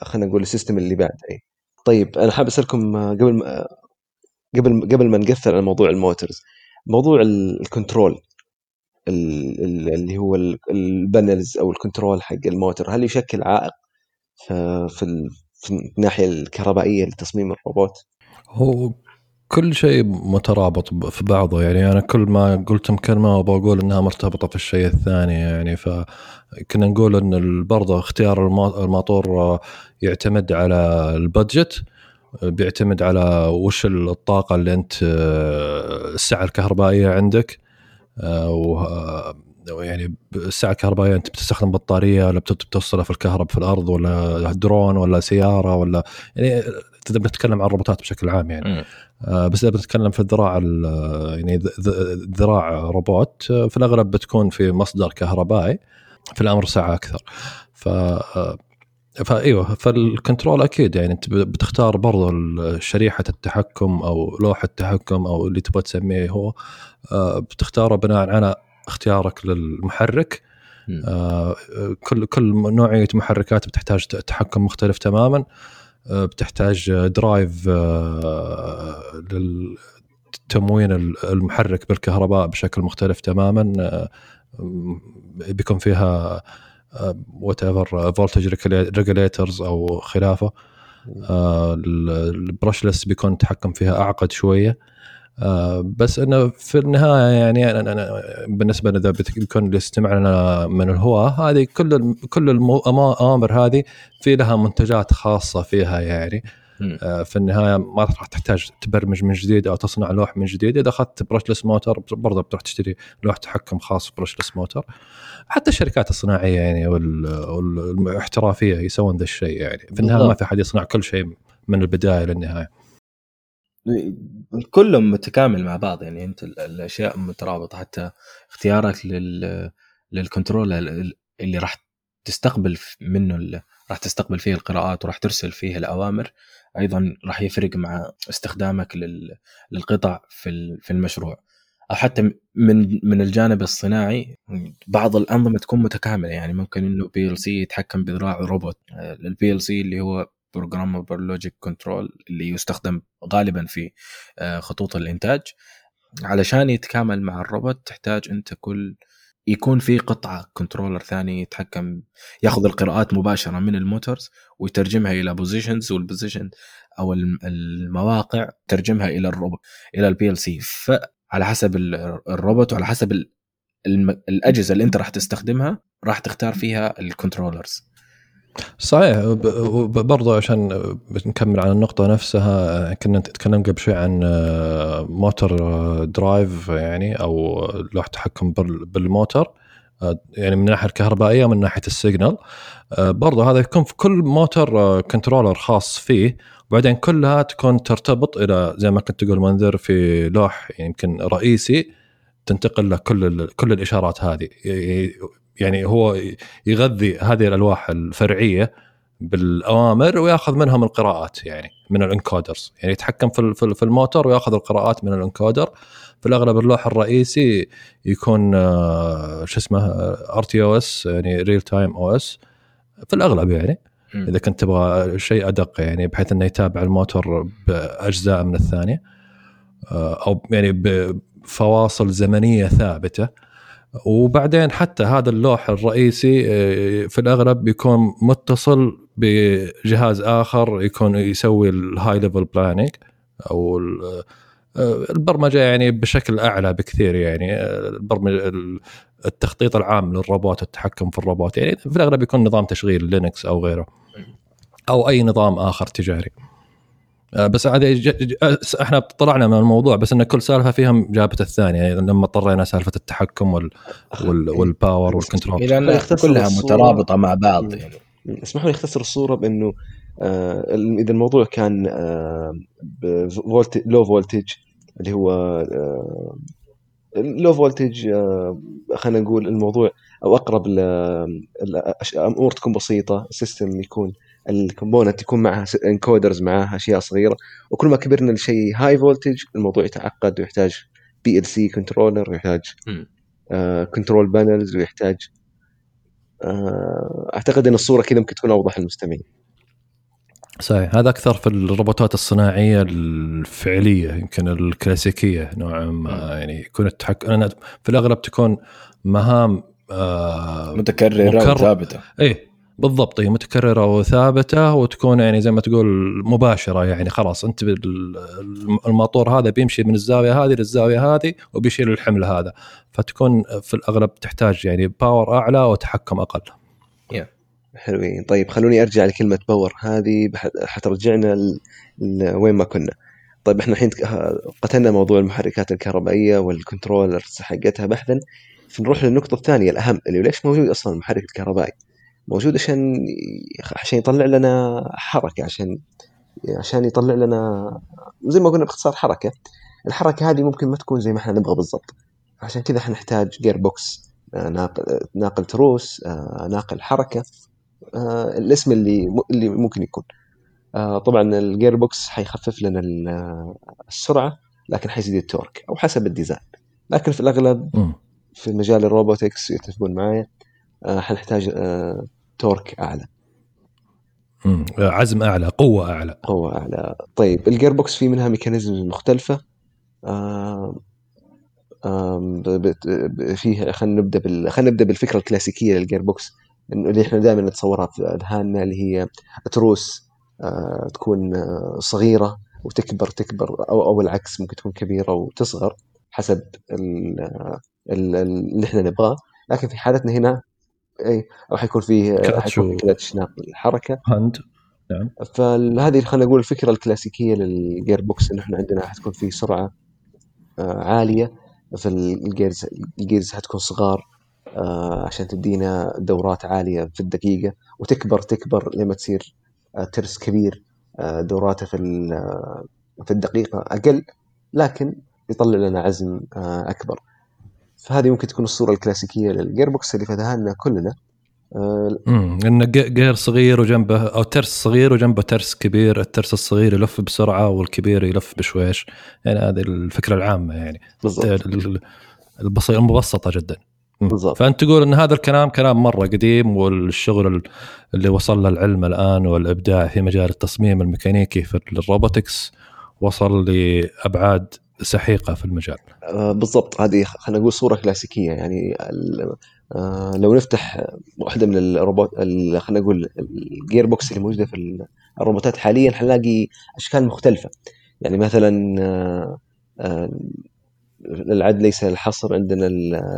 خلينا نقول ال system اللي بعد إي طيب أنا حاب أسألكم آه، قبل ما آه، قبل قبل ما نقفل على موضوع ال motors موضوع ال- ال control ال- ال- اللي هو ال- ال panels أو ال control حق الموتور هل يشكل عائق في في ال- في الناحية الكهربائية لتصميم الروبوت؟ هو كل شيء مترابط في بعضه يعني أنا كل ما قلتم كلمه وبقول إنها مرتبطة في الشيء الثاني يعني فكنا نقول إن برضه اختيار الماطور يعتمد على البادجت بيعتمد على وش الطاقة اللي أنت آه، السعة الكهربائية عندك آه، و آه، يعني الساعة الكهربائية أنت بتستخدم بطارية ولا بت- بتوصلها في الكهرب في الأرض ولا درون ولا سيارة ولا يعني إذا بنتكلم عن الروبوتات بشكل عام يعني. آه، بس إذا بنتكلم في الذراع ال- يعني ذراع روبوت في الأغلب بتكون في مصدر كهربائي في الأمر ساعة أكثر. ف آه، فايوه فالكنترول أكيد يعني أنت بتختار برضو شريحة التحكم أو لوحه التحكم أو اللي تبغى تسميه هو آه، بتختاره بناء على اختيارك للمحرك. آه، كل كل نوعية محركات بتحتاج تحكم مختلف تماما. آه، بتحتاج drive لتموين المحرك بالكهرباء بشكل مختلف تماما. بيكون فيها whatever voltage regulators أو خلافه. آه، ال brushless بيكون التحكم فيها أعقد شوية. آه، بس إنه في النهاية يعني أنا أنا بالنسبة اذا بيكون اللي يستمع لنا من الهواة هذه كل كل الاوامر هذه في لها منتجات خاصة فيها يعني. في النهاية ما راح تحتاج تبرمج من جديد أو تصنع لوح من جديد. إذا أخذت برشلس موتور برضه بتروح تشتري لوح تحكم خاص برشلس موتور حتى الشركات الصناعية يعني والاحترافية يسوون ذا الشيء يعني. في النهاية ما في أحد يصنع كل شيء من البداية للنهاية. كلهم متكامل مع بعض يعني. أنت الأشياء مترابطة. حتى اختيارك لل لل control اللي راح تستقبل منه راح تستقبل فيه القراءات وراح ترسل فيه الأوامر. أيضا راح يفرق مع استخدامك للقطع في المشروع. أو حتى من من الجانب الصناعي بعض الأنظمة تكون متكاملة. يعني ممكن إنه PLC يتحكم بذراع روبوت ال PLC اللي هو programmable logic control اللي يستخدم غالبا في آه، خطوط الإنتاج. علشان يتكامل مع الروبوت تحتاج أنت كل يكون في قطعة controller ثاني يتحكم ياخذ القراءات مباشرة من ال motors ويترجمها إلى positions وال position أو المواقع ترجمها إلى الروبوت إلى ال PLC فعلى حسب الروبوت وعلى حسب الأجهزة اللي أنت راح تستخدمها راح تختار فيها ال controllers صحيح. برضو عشان نكمل على النقطة نفسها كنا نتكلم قبل شوي عن motor drive يعني أو لوح تحكم بالموتور يعني من الناحية الكهربائية ومن ناحية ال signal. برضو هذا يكون في كل motor controller خاص فيه. وبعدين كلها تكون ترتبط إلى زي ما كنت تقول منذر في لوح يمكن رئيسي تنتقل له كل كل الإشارات هذه. يعني هو يغذي هذه الألواح الفرعية بالأوامر ويأخذ منهم القراءات يعني من ال encoders. يعني يتحكم في في الموتور ويأخذ القراءات من ال encoder. في الأغلب اللوح الرئيسي يكون آه، شو اسمه RTOS يعني real-time OS في الأغلب يعني إذا كنت تبغى شيء أدق يعني بحيث إنه يتابع الموتور بأجزاء من الثانية. آه، أو يعني بفواصل زمنية ثابتة. وبعدين حتى هذا اللوح الرئيسي آه، في الأغلب بيكون متصل بجهاز آخر يكون يسوي ال high level planning أو آه، البرمجة يعني بشكل أعلى بكثير يعني آه، البرمجة التخطيط العام للروبوت والتحكم في الروبوت يعني في الأغلب يكون نظام تشغيل Linux أو غيره أو أي نظام آخر تجاري. بس هذه إحنا طلعنا من الموضوع بس إن كل سالفة فيها جابت الثانية يعني لما اضطرينا سالفة التحكم وال وال وال power وال control لأن كلها مترابطة مع بعض يعني. اسمحوا لي أختصر الصورة بإنه آه إذا الموضوع كان آه low voltage اللي هو آه low voltage آه خلينا نقول الموضوع أو أقرب الأمور تكون بسيطة ال system يكون ال component يكون معها encoders معها أشياء صغيرة. وكل ما كبرنا لشيء high voltage الموضوع يتعقد ويحتاج PLC controller ويحتاج control panels ويحتاج آه أعتقد إن الصورة كذا ممكن تكون أوضح للمستمعين. صحيح. هذا أكثر في الروبوتات الصناعية الفعلية يمكن الكلاسيكية نوعا ما. يعني يكون التحكم في الأغلب تكون مهام آه متكررة وثابتة. إيه. بالضبط هي متكررة وثابتة وتكون يعني زي ما تقول مباشرة يعني خلاص أنت الموتور هذا بيمشي من الزاوية هذه للزاوية هذه وبيشيل الحمل هذا فتكون في الأغلب تحتاج يعني power أعلى وتحكم أقل. yeah. حلوين طيب خلوني أرجع لكلمة power هذه حترجعنا لوين ما كنا. طيب إحنا الحين قتلنا موضوع المحركات الكهربائية وال controllers حقتها بحثا فنروح للنقطة الثانية الأهم اللي ليش موجود أصلا المحرك الكهربائي؟ موجود عشان عشان يطلع لنا حركة عشان عشان يطلع لنا زي ما قلنا باختصار حركة. الحركة هذه ممكن ما تكون زي ما إحنا نبغى بالضبط. عشان كذا إحنا نحتاج gearbox ناقل ناقل تروس آه، ناقل حركة آه الاسم اللي اللي ممكن يكون. آه طبعا ال gearbox حيخفف لنا السرعة لكن حيزيد ال torque أو حسب ال design لكن في الأغلب. في مجال ال robotics يتفقون آه حنحتاج آه torque أعلى. مم. عزم أعلى قوة أعلى. قوة أعلى. طيب ال gearbox في منها mechanism مختلفة. آه فيه خلينا نبدأ بال... خلينا نبدأ بالفكرة الكلاسيكية لل gearbox اللي إحنا دائما نتصورها في أذهاننا اللي هي تروس آه تكون آه صغيرة وتكبر تكبر أو أو العكس ممكن تكون كبيرة وتصغر حسب ال... ال... اللي إحنا نبغاه. لكن في حالتنا هنا إيه راح يكون فيه حيكون في كلاتش ناقل الحركه هاند نعم. فهذه خلينا نقول الفكرة الكلاسيكية لل gearbox انه إحنا عندنا حتكون في سرعة آه عالية. في ال gears ال gears حتكون صغار آه عشان تدينا دورات عالية في الدقيقة. وتكبر تكبر لما تصير آه ترس كبير آه دوراته في في الدقيقة أقل لكن يطلع لنا عزم آه أكبر. فهذه ممكن تكون الصورة الكلاسيكية لل gearbox اللي فتحها لنا كلنا. امم انه gear صغير وجنبه أو ترس صغير وجنبه ترس كبير، الترس الصغير يلف بسرعة والكبير يلف بشويش، يعني هذه الفكرة العامة يعني. بالضبط. البسيطه المبسطة جدا. بالضبط. فأنت تقول إن هذا الكلام كلام مرة قديم والشغل اللي وصل له العلم الآن والإبداع في مجال التصميم الميكانيكي في ال robotics وصل لأبعاد سحيقة في المجال. آه بالضبط. هذه خلينا نقول صورة كلاسيكية. يعني آه لو نفتح واحدة من الروبوت خلينا نقول ال gearbox اللي موجودة في الروبوتات حاليا حنلاقي أشكال مختلفة. يعني مثلا آه للعد ليس الحصر عندنا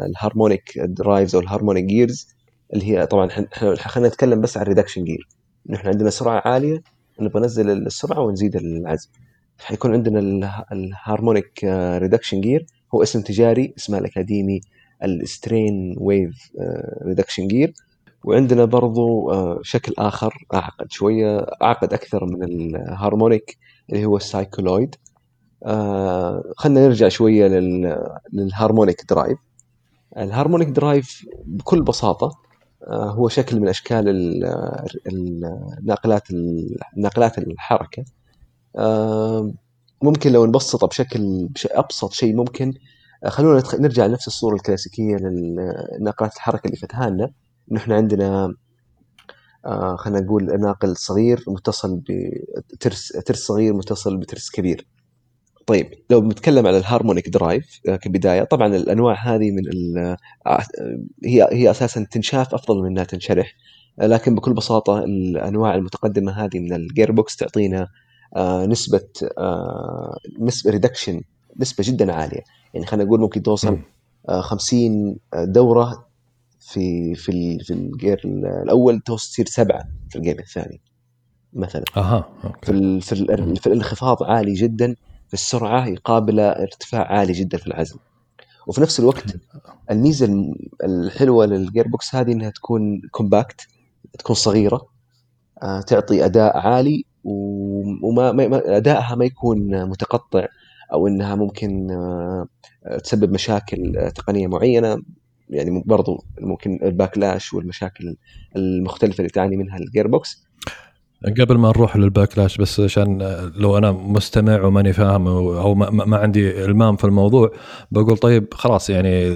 ال harmonic drives أو ال harmonic gears اللي هي طبعا خلينا نتكلم بس عن ال reduction gear نحن عندنا سرعة عالية. نبغى ننزل السرعة ونزيد العزم. حيكون عندنا ال harmonic reduction gear هو اسم تجاري اسمه الأكاديمي ال strain wave reduction gear وعندنا برضو شكل آخر أعقد شوية أعقد أكثر من ال harmonic اللي هو ال cycloid خلينا نرجع شوية لل harmonic drive ال harmonic drive بكل بساطة هو شكل من أشكال الناقلات ناقلات الحركة. ممكن لو نبسطه بشكل أبسط شيء ممكن خلونا نرجع لنفس الصورة الكلاسيكية لناقلات الحركة اللي فتحها لنا انه إحنا عندنا خلينا نقول ناقل صغير متصل بترس ترس صغير متصل بترس كبير. طيب لو بنتكلم على ال harmonic drive كبداية طبعا الأنواع هذه من هي هي أساسا تنشاف أفضل من إنها تنشرح. لكن بكل بساطة الأنواع المتقدمة هذه من ال gearbox تعطينا نسبة نسبة reduction نسبة جدا عالية. يعني خلينا نقول ممكن توصل 50 دورة في في في ال gear الأول تصير سبعة في الجيم الثاني مثلا. أها في ال في, ال في الانخفاض عالي جدا في السرعة يقابل ارتفاع عالي جدا في العزم وفي نفس الوقت الميزة الحلوة لل gearbox هذه إنها تكون compact تكون صغيرة تعطي أداء عالي وما ما أدائها ما يكون متقطع أو إنها ممكن تسبب مشاكل تقنية معينة. يعني برضو ممكن ال backlash والمشاكل المختلفة اللي تعاني منها ال gearbox قبل ما نروح لل backlash بس عشان لو أنا مستمع وماني فاهم أو ما, عندي إلمام في الموضوع بقول طيب خلاص يعني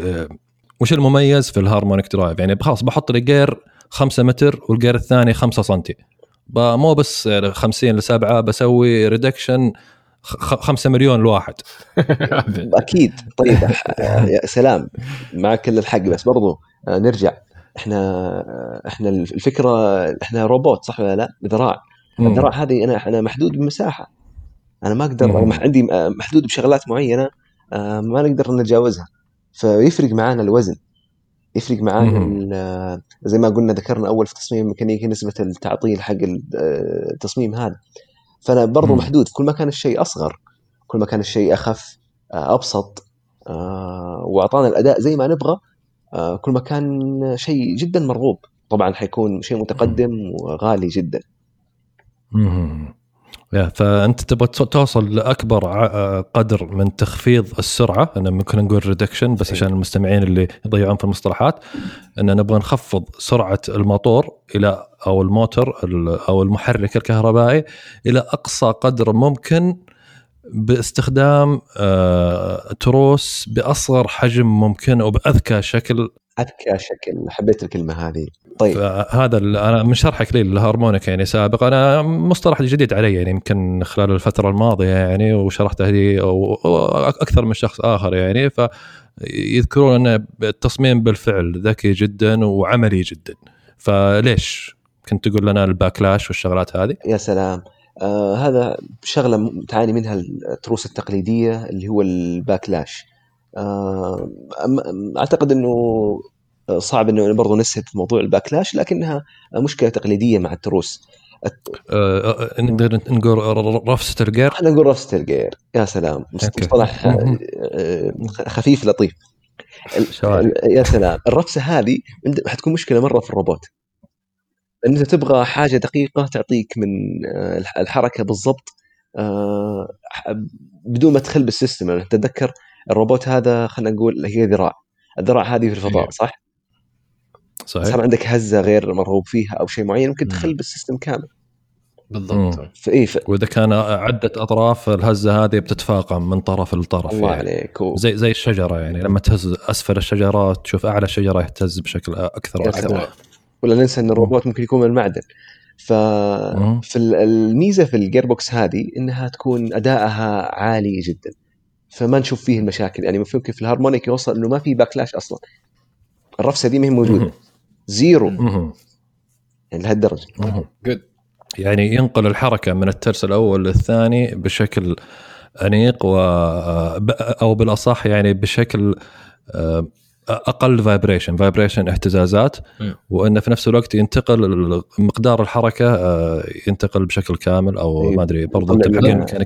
وش المميز في ال harmonic drive؟ يعني خلاص بحط لي gear 5 متر وال gear الثاني 5 سم مو بس 50 ل 7 بسوي reduction 5 مليون الواحد أكيد. طيب يا سلام. معك كل الحق. بس برضو نرجع. إحنا إحنا الفكرة إحنا روبوت صح ولا لا؟ ذراع الذراع هذه أنا أنا محدود بمساحة. أنا ما أقدر مم. عندي محدود بشغلات معينة ما نقدر نتجاوزها. فيفرق معانا الوزن. يفرق معانا زي ما قلنا ذكرنا أول في تصميم الميكانيكي نسبة التعطيل حق التصميم هذا. فأنا برضو مم. محدود كل ما كان الشيء أصغر كل ما كان الشيء أخف أبسط وأعطانا الأداء زي ما نبغى كل ما كان شيء جدا مرغوب. طبعا حيكون شيء متقدم وغالي جدا. مم. فأنت تبغى تو- توصل لأكبر ع- قدر من تخفيض السرعة أنا ممكن نقول reduction بس أيوة. عشان المستمعين اللي يضيعون في المصطلحات إن نبغى نخفض سرعة الموتور إلى أو الموتور ال- أو المحرك الكهربائي إلى أقصى قدر ممكن باستخدام آه، تروس بأصغر حجم ممكن وبأذكى شكل اذكى شكل حبيت الكلمة هذه. طيب. فهذا ال- أنا من شرحك لي ال harmonic يعني سابق أنا مصطلح جديد علي يعني يمكن خلال الفترة الماضية يعني وشرحته لي أكثر من شخص آخر يعني. فيذكرون ان التصميم بالفعل ذكي جدا وعملي جدا. فليش؟ كنت تقول لنا ال backlash والشغلات هذه؟ يا سلام. آه هذا شغلة تعاني منها التروس التقليدية اللي هو ال backlash. أعتقد إنه صعب إنه برضو نسهب في موضوع الباكلاش لكنها مشكلة تقليدية مع التروس. آه، آه، نقدر نقول ر- رفسة الجير خلينا نقول رفسترجير يا سلام. مصطلح آه، آه، خفيف لطيف. يا سلام. الرفسه هذه حتكون مشكلة مرة في الروبوت. لأن انت تبغى حاجة دقيقة تعطيك من آه، الح- الحركة بالضبط آه، بدون ما تخل بال system. يعني تتذكر الروبوت هذا خلينا نقول هي ذراع الذراع هذه في الفضاء أيوه. صح؟ صار صحيح عندك هزة غير مرغوب فيها أو شيء معين ممكن مم. تخل بال system كامل بالضبط فايه ف... وإذا كان عدة أطراف الهزة هذه بتتفاقم من طرف لطرف الله يعني. عليك و... زي زي الشجرة يعني لما تهز أسفل الشجرة تشوف أعلى شجرة يهتز بشكل أكثر وأكثر. ولا ننسى إن الروبوت ممكن يكون من المعدن ف. في ال- الميزة في ال gearbox هذه إنها تكون أدائها عالي جدا فما نشوف فيه المشاكل. يعني ممكن في ال harmonic يوصل إنه ما في backlash أصلا. الرفسة دي ما هي موجودة. zero. يعني لهالدرجة. good يعني ينقل الحركة من الترس الأول للثاني بشكل أنيق و أو بالأصح يعني بشكل آه، أقل vibration vibration اهتزازات. وإنه في نفس الوقت ينتقل مقدار الحركة آه، ينتقل بشكل كامل أو أيوه. ما أدري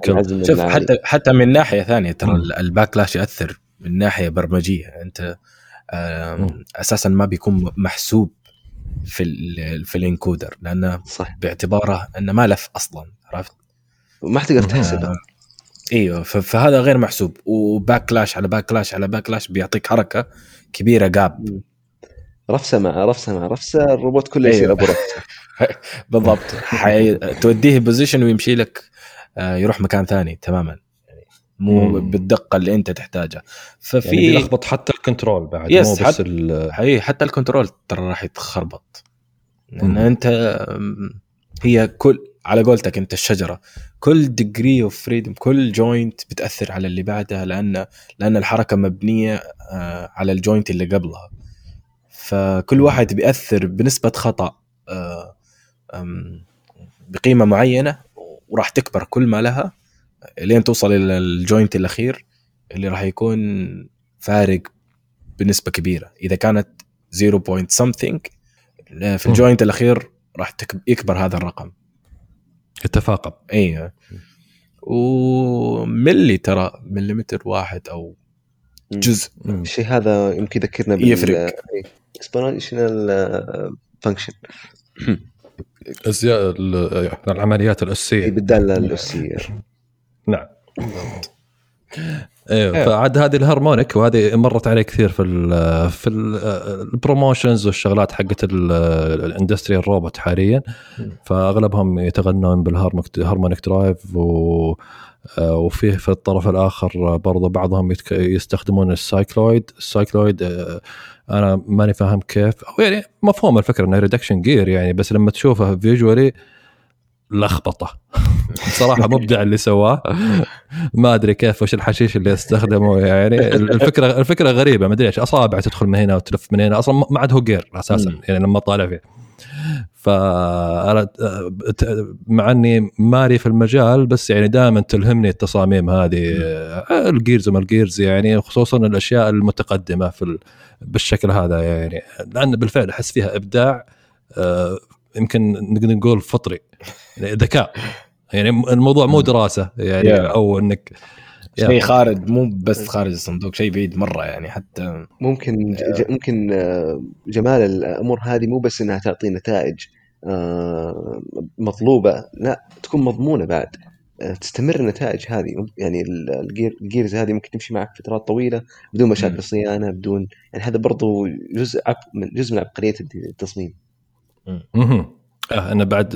العزم. شوف. حتى حتى من ناحية ثانية ترى. ال backlash يأثر من ناحية برمجية أنت. أساسا ما بيكون محسوب في ال في ال encoder لأنه صح باعتباره إنه ما لف أصلا عرفت؟ وما حتقدر مهم. إيوه فهذا غير محسوب. و backlash على backlash على backlash بيعطيك حركة كبيرة جاب رفسة مع رفسة مع رفسة الروبوت كله يصير. ابو رفسه بالضبط. حي... توديه position ويمشي لك آه، يروح مكان ثاني تماما. يعني مو مم. بالدقة اللي أنت تحتاجها. ففي يعني بيلخبط حتى ال control بعد yes، مو بس حتى- ال- حقيقي حتى ال control ترى راح يتخربط. لأن. أنت هي كل على قولتك انت الشجرة. كل degree of freedom كل joint بتأثر على اللي بعدها لأن لأن الحركة مبنية آه، على ال joint اللي قبلها. فكل واحد بيأثر بنسبة خطأ آه، بقيمة معينة وراح تكبر كل ما لها لين توصل إلى ال joint الأخير اللي راح يكون فارق بنسبة كبيرة. إذا كانت 0. point something في ال joint الأخير راح يكبر هذا الرقم. التفاقم أيوه وملي ترى مليمتر واحد أو جزء. الشيء هذا يمكن يذكرنا بال يفرق. exponential function ال- العمليات الأسية. بالدالة الأسية. نعم. أيوه. فعاد هذه ال harmonic وهذه مرت علي كثير في ال في ال ال promotions والشغلات حقت ال industrial robot حاليا. فأغلبهم يتغنون بال harmonic drive و آه، وفيه في الطرف الآخر برضو بعضهم يستخدمون ال cycloid ال cycloid آه، أنا ماني فاهم كيف أو يعني مفهوم الفكرة إنه reduction gear يعني بس لما تشوفه visually لخبطة. بصراحة مبدع اللي سواه. ما أدري كيف وش الحشيش اللي استخدمه يعني الفكرة الفكرة غريبة ما أدري إيش أصابع تدخل من هنا وتلف من هنا. أصلا ما عاد هو gear أساسا. يعني لما طالع فيه. فانا مع إني ماري في المجال بس يعني دائما تلهمني التصاميم هذه. الجيرز وما الجيرز يعني خصوصا الأشياء المتقدمة في ال... بالشكل هذا يعني. لأن بالفعل أحس فيها إبداع. آه، يمكن نقدر نقول فطري. ذكاء. يعني الموضوع مو دراسة يعني Yeah. أو إنك شيء خارج مو بس خارج الصندوق شيء بعيد مرة يعني حتى. ممكن ج- ممكن آه، جمال الأمور هذه مو بس إنها تعطي نتائج آه، مطلوبة لا تكون مضمونة بعد. آه، تستمر النتائج هذه. يعني ال- الجير الجيرز هذه ممكن تمشي معك فترات طويلة بدون. مشاكل صيانة بدون يعني هذا برضو جزء من جزء من عبقرية التصميم. آه انه بعد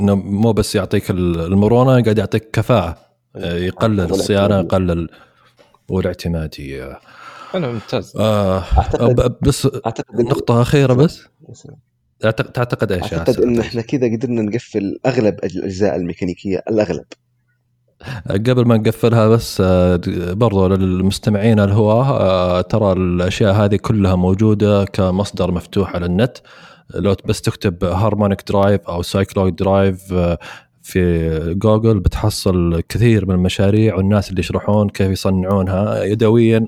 أنه مو بس يعطيك المرونة قاعد يعطيك كفاءة. آه، يقلل الصيانه يقلل والاعتمادية. أنا ممتاز. آه أعتقد- بس أعتقد إن- نقطة أخيرة بس. أعتقد- تعتقد إيش أعتقد آسف؟ ان إحنا كذا قدرنا نقفل أغلب الأجزاء الميكانيكية الأغلب. قبل ما نقفلها بس آه، برضو للمستمعين الهواة آه، ترى الأشياء هذه كلها موجودة كمصدر مفتوح على النت. لو بس تكتب harmonic drive أو cycloid drive آه، في جوجل بتحصل كثير من المشاريع والناس اللي يشرحون كيف يصنعونها. يدويا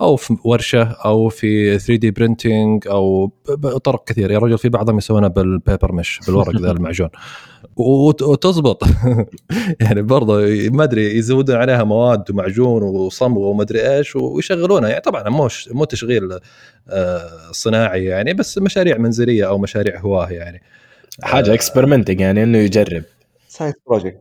أو في ورشة أو في 3 D printing أو ب- بطرق كثير يا رجل في بعضهم يسوونها بال paper مش بالورق ذا المعجون. وت- وتزبط. يعني برضه ما أدري يزودون عليها مواد ومعجون وصمغ وما أدري إيش ويشغلونها. يعني طبعا مش مو تشغيل آه، صناعي يعني بس مشاريع منزلية أو مشاريع هواة يعني. حاجة experimenting يعني إنه يجرب. science project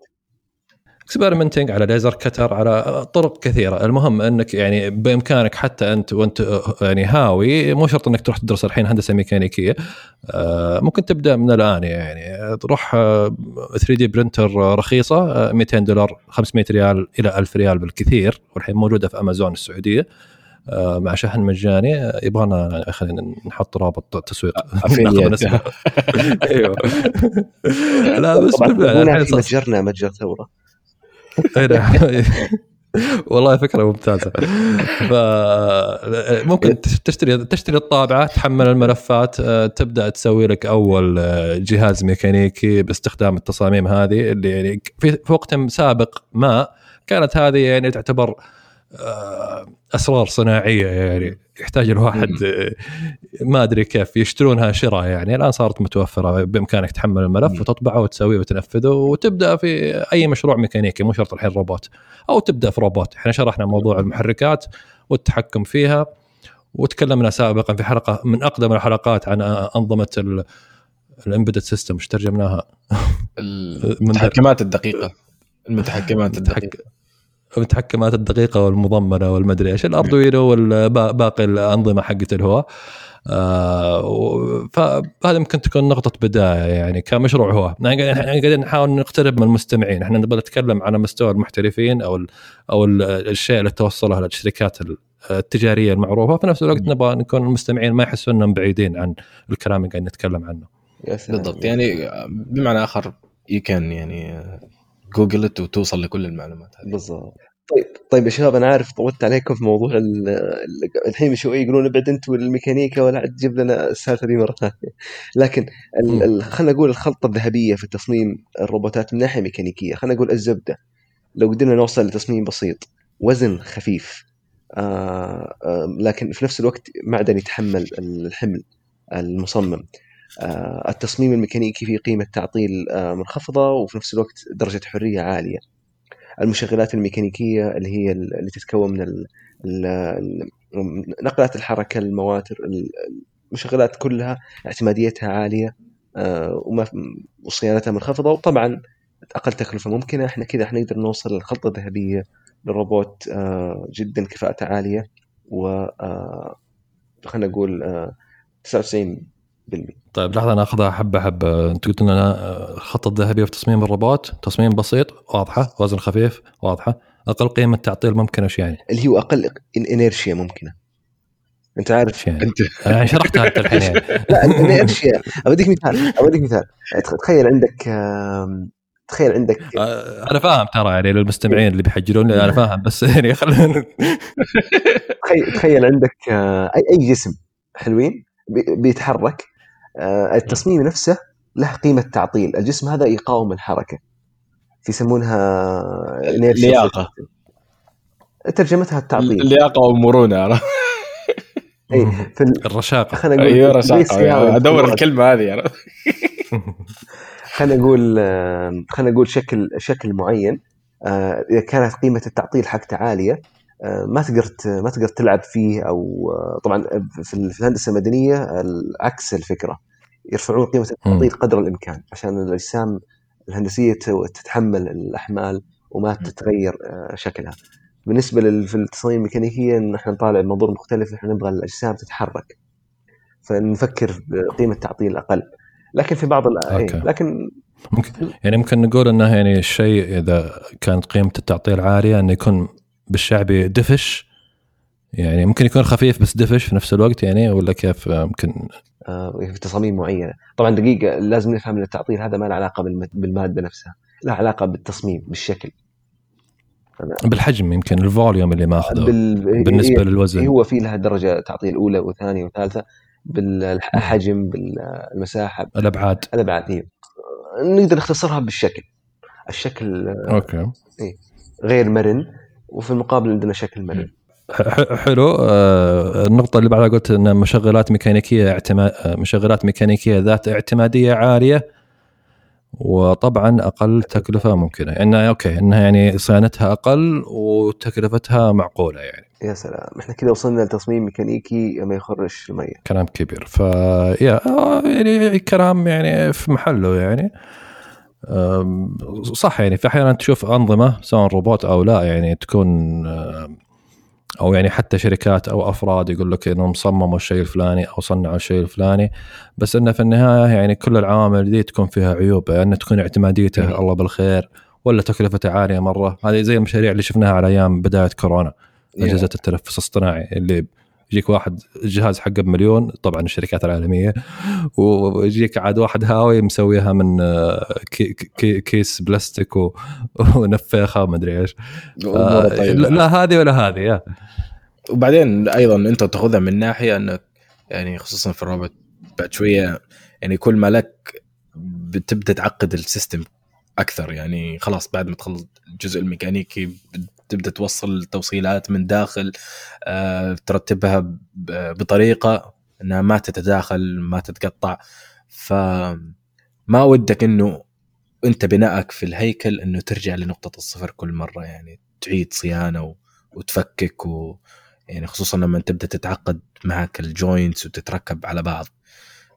experimenting على ليزر cutter على طرق كثيرة. المهم إنك يعني بإمكانك حتى أنت وأنت يعني هاوي مو شرط إنك تروح تدرس الحين هندسة ميكانيكية. آه، ممكن تبدأ من الآن يعني. تروح 3D printer رخيصة آه، 200 دولار 500 ريال إلى 1000 ريال بالكثير. والحين موجودة في أمازون السعودية. آه، مع شحن مجاني. آه، يبغانا خلينا نحط رابط تسويق. أيوه. لا بس بالفعل متجرنا متجر ثورة. والله فكرة ممتازة. فممكن تشتري تشتري الطابعة تحمل الملفات آه، تبدأ تسوي لك أول آه، جهاز ميكانيكي باستخدام التصاميم هذه اللي يعني في وقت سابق ما كانت هذه يعني تعتبر أسرار صناعية يعني يحتاج الواحد آه، ما أدري كيف يشترونها شراء يعني. الآن صارت متوفرة بإمكانك تحمل الملف وتطبعه وتسويه وتنفذه وتبدأ في أي مشروع ميكانيكي مو شرط الحين روبوت. أو تبدأ في روبوت. إحنا شرحنا موضوع المحركات والتحكم فيها وتكلمنا سابقا في حلقة من أقدم الحلقات عن أنظمة ال embedded system إيش ترجمناها؟ المتحكمات الدقيقة. المتحكمات الدقيقة. المتحكمات الدقيقة والمضمنه والمدري إيش. الاردوينو والباقي الأنظمة حقت الهواة آه فهذا ممكن تكون نقطة بداية يعني كمشروع هو. إحنا قاعدين نحاول نقترب من المستمعين. إحنا نبغى نتكلم على مستوى المحترفين أو ال أو ال الشيء اللي توصله للشركات التجارية المعروفة. في نفس الوقت نبغى نكون المستمعين ما يحسوا إنهم بعيدين عن الكلام اللي قاعد نتكلم عنه. بالضبط. يعني بمعنى آخر يو كان يعني جوجل وتوصل لكل المعلومات هذه. بالضبط. طيب طيب يا شباب أنا عارف طولت عليكم في موضوع الحين شوي يقولون ابعد أنت والميكانيكا ولا تجيب لنا السالفة دي مرة ثانية. لكن خلينا نقول الخلطة الذهبية في تصميم الروبوتات من ناحية ميكانيكية خلينا نقول الزبدة. لو قدرنا نوصل لتصميم بسيط وزن خفيف آه آه لكن في نفس الوقت معدن يتحمل الحمل المصمم. التصميم الميكانيكي فيه قيمة تعطيل منخفضة وفي نفس الوقت درجة حرية عالية. المشغلات الميكانيكية اللي هي اللي تتكون من نقلات الحركة المواتر المشغلات كلها اعتماديتها عالية وما وصيانتها منخفضة. وطبعا أقل تكلفة ممكنة. إحنا كذا إحنا نقدر نوصل للخلطه الذهبيه للروبوت جدا كفاءته عالية. و خلينا نقول 99% طيب لحظة ناخذها حبة حبة. انت قلت لنا الخطه الذهبيه في تصميم الروبوت. تصميم بسيط واضحة. وزن خفيف واضحة. أقل قيمة تعطيل ممكنه إيش يعني؟ اللي هو أقل inertia ممكنة. أنت عارف. يعني. انت يعني شرحتها أنت الحين يعني. لا ال inertia اوديك مثال اوديك مثال. تخيل عندك تخيل عندك. أنا فاهم ترى يعني للمستمعين اللي بيحجرون أنا فاهم بس يعني خلينا تخيل عندك أي أي جسم حلوين بيتحرك التصميم نفسه له قيمة تعطيل. الجسم هذا يقاوم الحركه يسمونها لياقه ترجمتها التعطيل. لياقه ومرونة إي في الرشاقة. خلينا نقول أيوه رشاقه أدور الكلمة هذه خلينا نقول خلينا نقول شكل شكل معين. إذا كانت قيمة التعطيل حقته عالية ما تقدر ما تقدر تلعب فيه أو طبعا في الهندسة المدنية عكس الفكرة. يرفعون قيمة التعطيل قدر الإمكان عشان الأجسام الهندسية تتحمل الأحمال وما تتغير آه، شكلها. بالنسبة في التصاميم الميكانيكية إن إحنا نطالع منظور مختلف إحنا نبغى الأجسام تتحرك. فنفكر بقيمة تعطيل أقل. لكن في بعض ال- أوكي. إيه، لكن ممكن يعني ممكن نقول انه يعني الشيء إذا كانت قيمة التعطيل عالية إنه يكون بالشعبي دفش يعني ممكن يكون خفيف بس دفش في نفس الوقت يعني ولا كيف؟ ممكن. آه، في تصاميم معينة. طبعا دقيقة لازم نفهم إن التعطيل هذا ما له علاقة بالم- بالمادة نفسها. له علاقة بالتصميم بالشكل. بالحجم يمكن الفوليوم اللي ماخذه بال... بالنسبة هي- للوزن. هو في لها درجة تعطيل أولى وثانية وثالثة بالحجم بالمساحة. الأبعاد. الأبعاد هي نقدر نختصرها بالشكل. الشكل okay. غير مرن وفي المقابل عندنا شكل مرن. حلو. آه، النقطة اللي بعدها قلت إن مشغلات ميكانيكية اعتماد آه، مشغلات ميكانيكية ذات اعتمادية عالية وطبعا أقل تكلفة ممكنة. انها okay انها يعني صيانتها أقل وتكلفتها معقولة يعني. يا سلام. إحنا كذا وصلنا لتصميم ميكانيكي ما يخرش المية. كلام كبير. ف يا يعني كلام يعني في محله يعني. صح يعني في أحيانا تشوف أنظمة سواء روبوت أو لا يعني تكون أو يعني حتى شركات أو أفراد يقول لك إنهم صمموا الشيء الفلاني أو صنعوا الشيء الفلاني بس إنه في النهاية يعني كل العوامل دي تكون فيها عيوب ان تكون اعتماديته. الله بالخير ولا تكلفته عالية مرة هذه زي المشاريع اللي شفناها على أيام بداية كورونا أجهزة التنفس الاصطناعي اللي يجيك واحد الجهاز حقه بمليون طبعا الشركات العالمية ويجيك عاد واحد هاوي مسويها من آه، كي كي كيس بلاستيك و- ونفيخه وما أدري إيش ف- طيبة. لا لا هذه ولا هذه يا وبعدين أيضا أنت تأخذها من ناحية انك يعني خصوصا في الروبوت بعد شوية يعني كل ما لك بتبدأ تعقد ال system أكثر يعني خلاص بعد ما تخلص الجزء الميكانيكي تبدأ توصل توصيلات من داخل آه، ترتبها بطريقة إنها ما تتداخل ما تتقطع فما ودك إنه أنت بنائك في الهيكل إنه ترجع لنقطة الصفر كل مرة يعني تعيد صيانة و... وتفكك و... يعني خصوصا لما تبدأ تتعقد معك الجوينتس وتتركب على بعض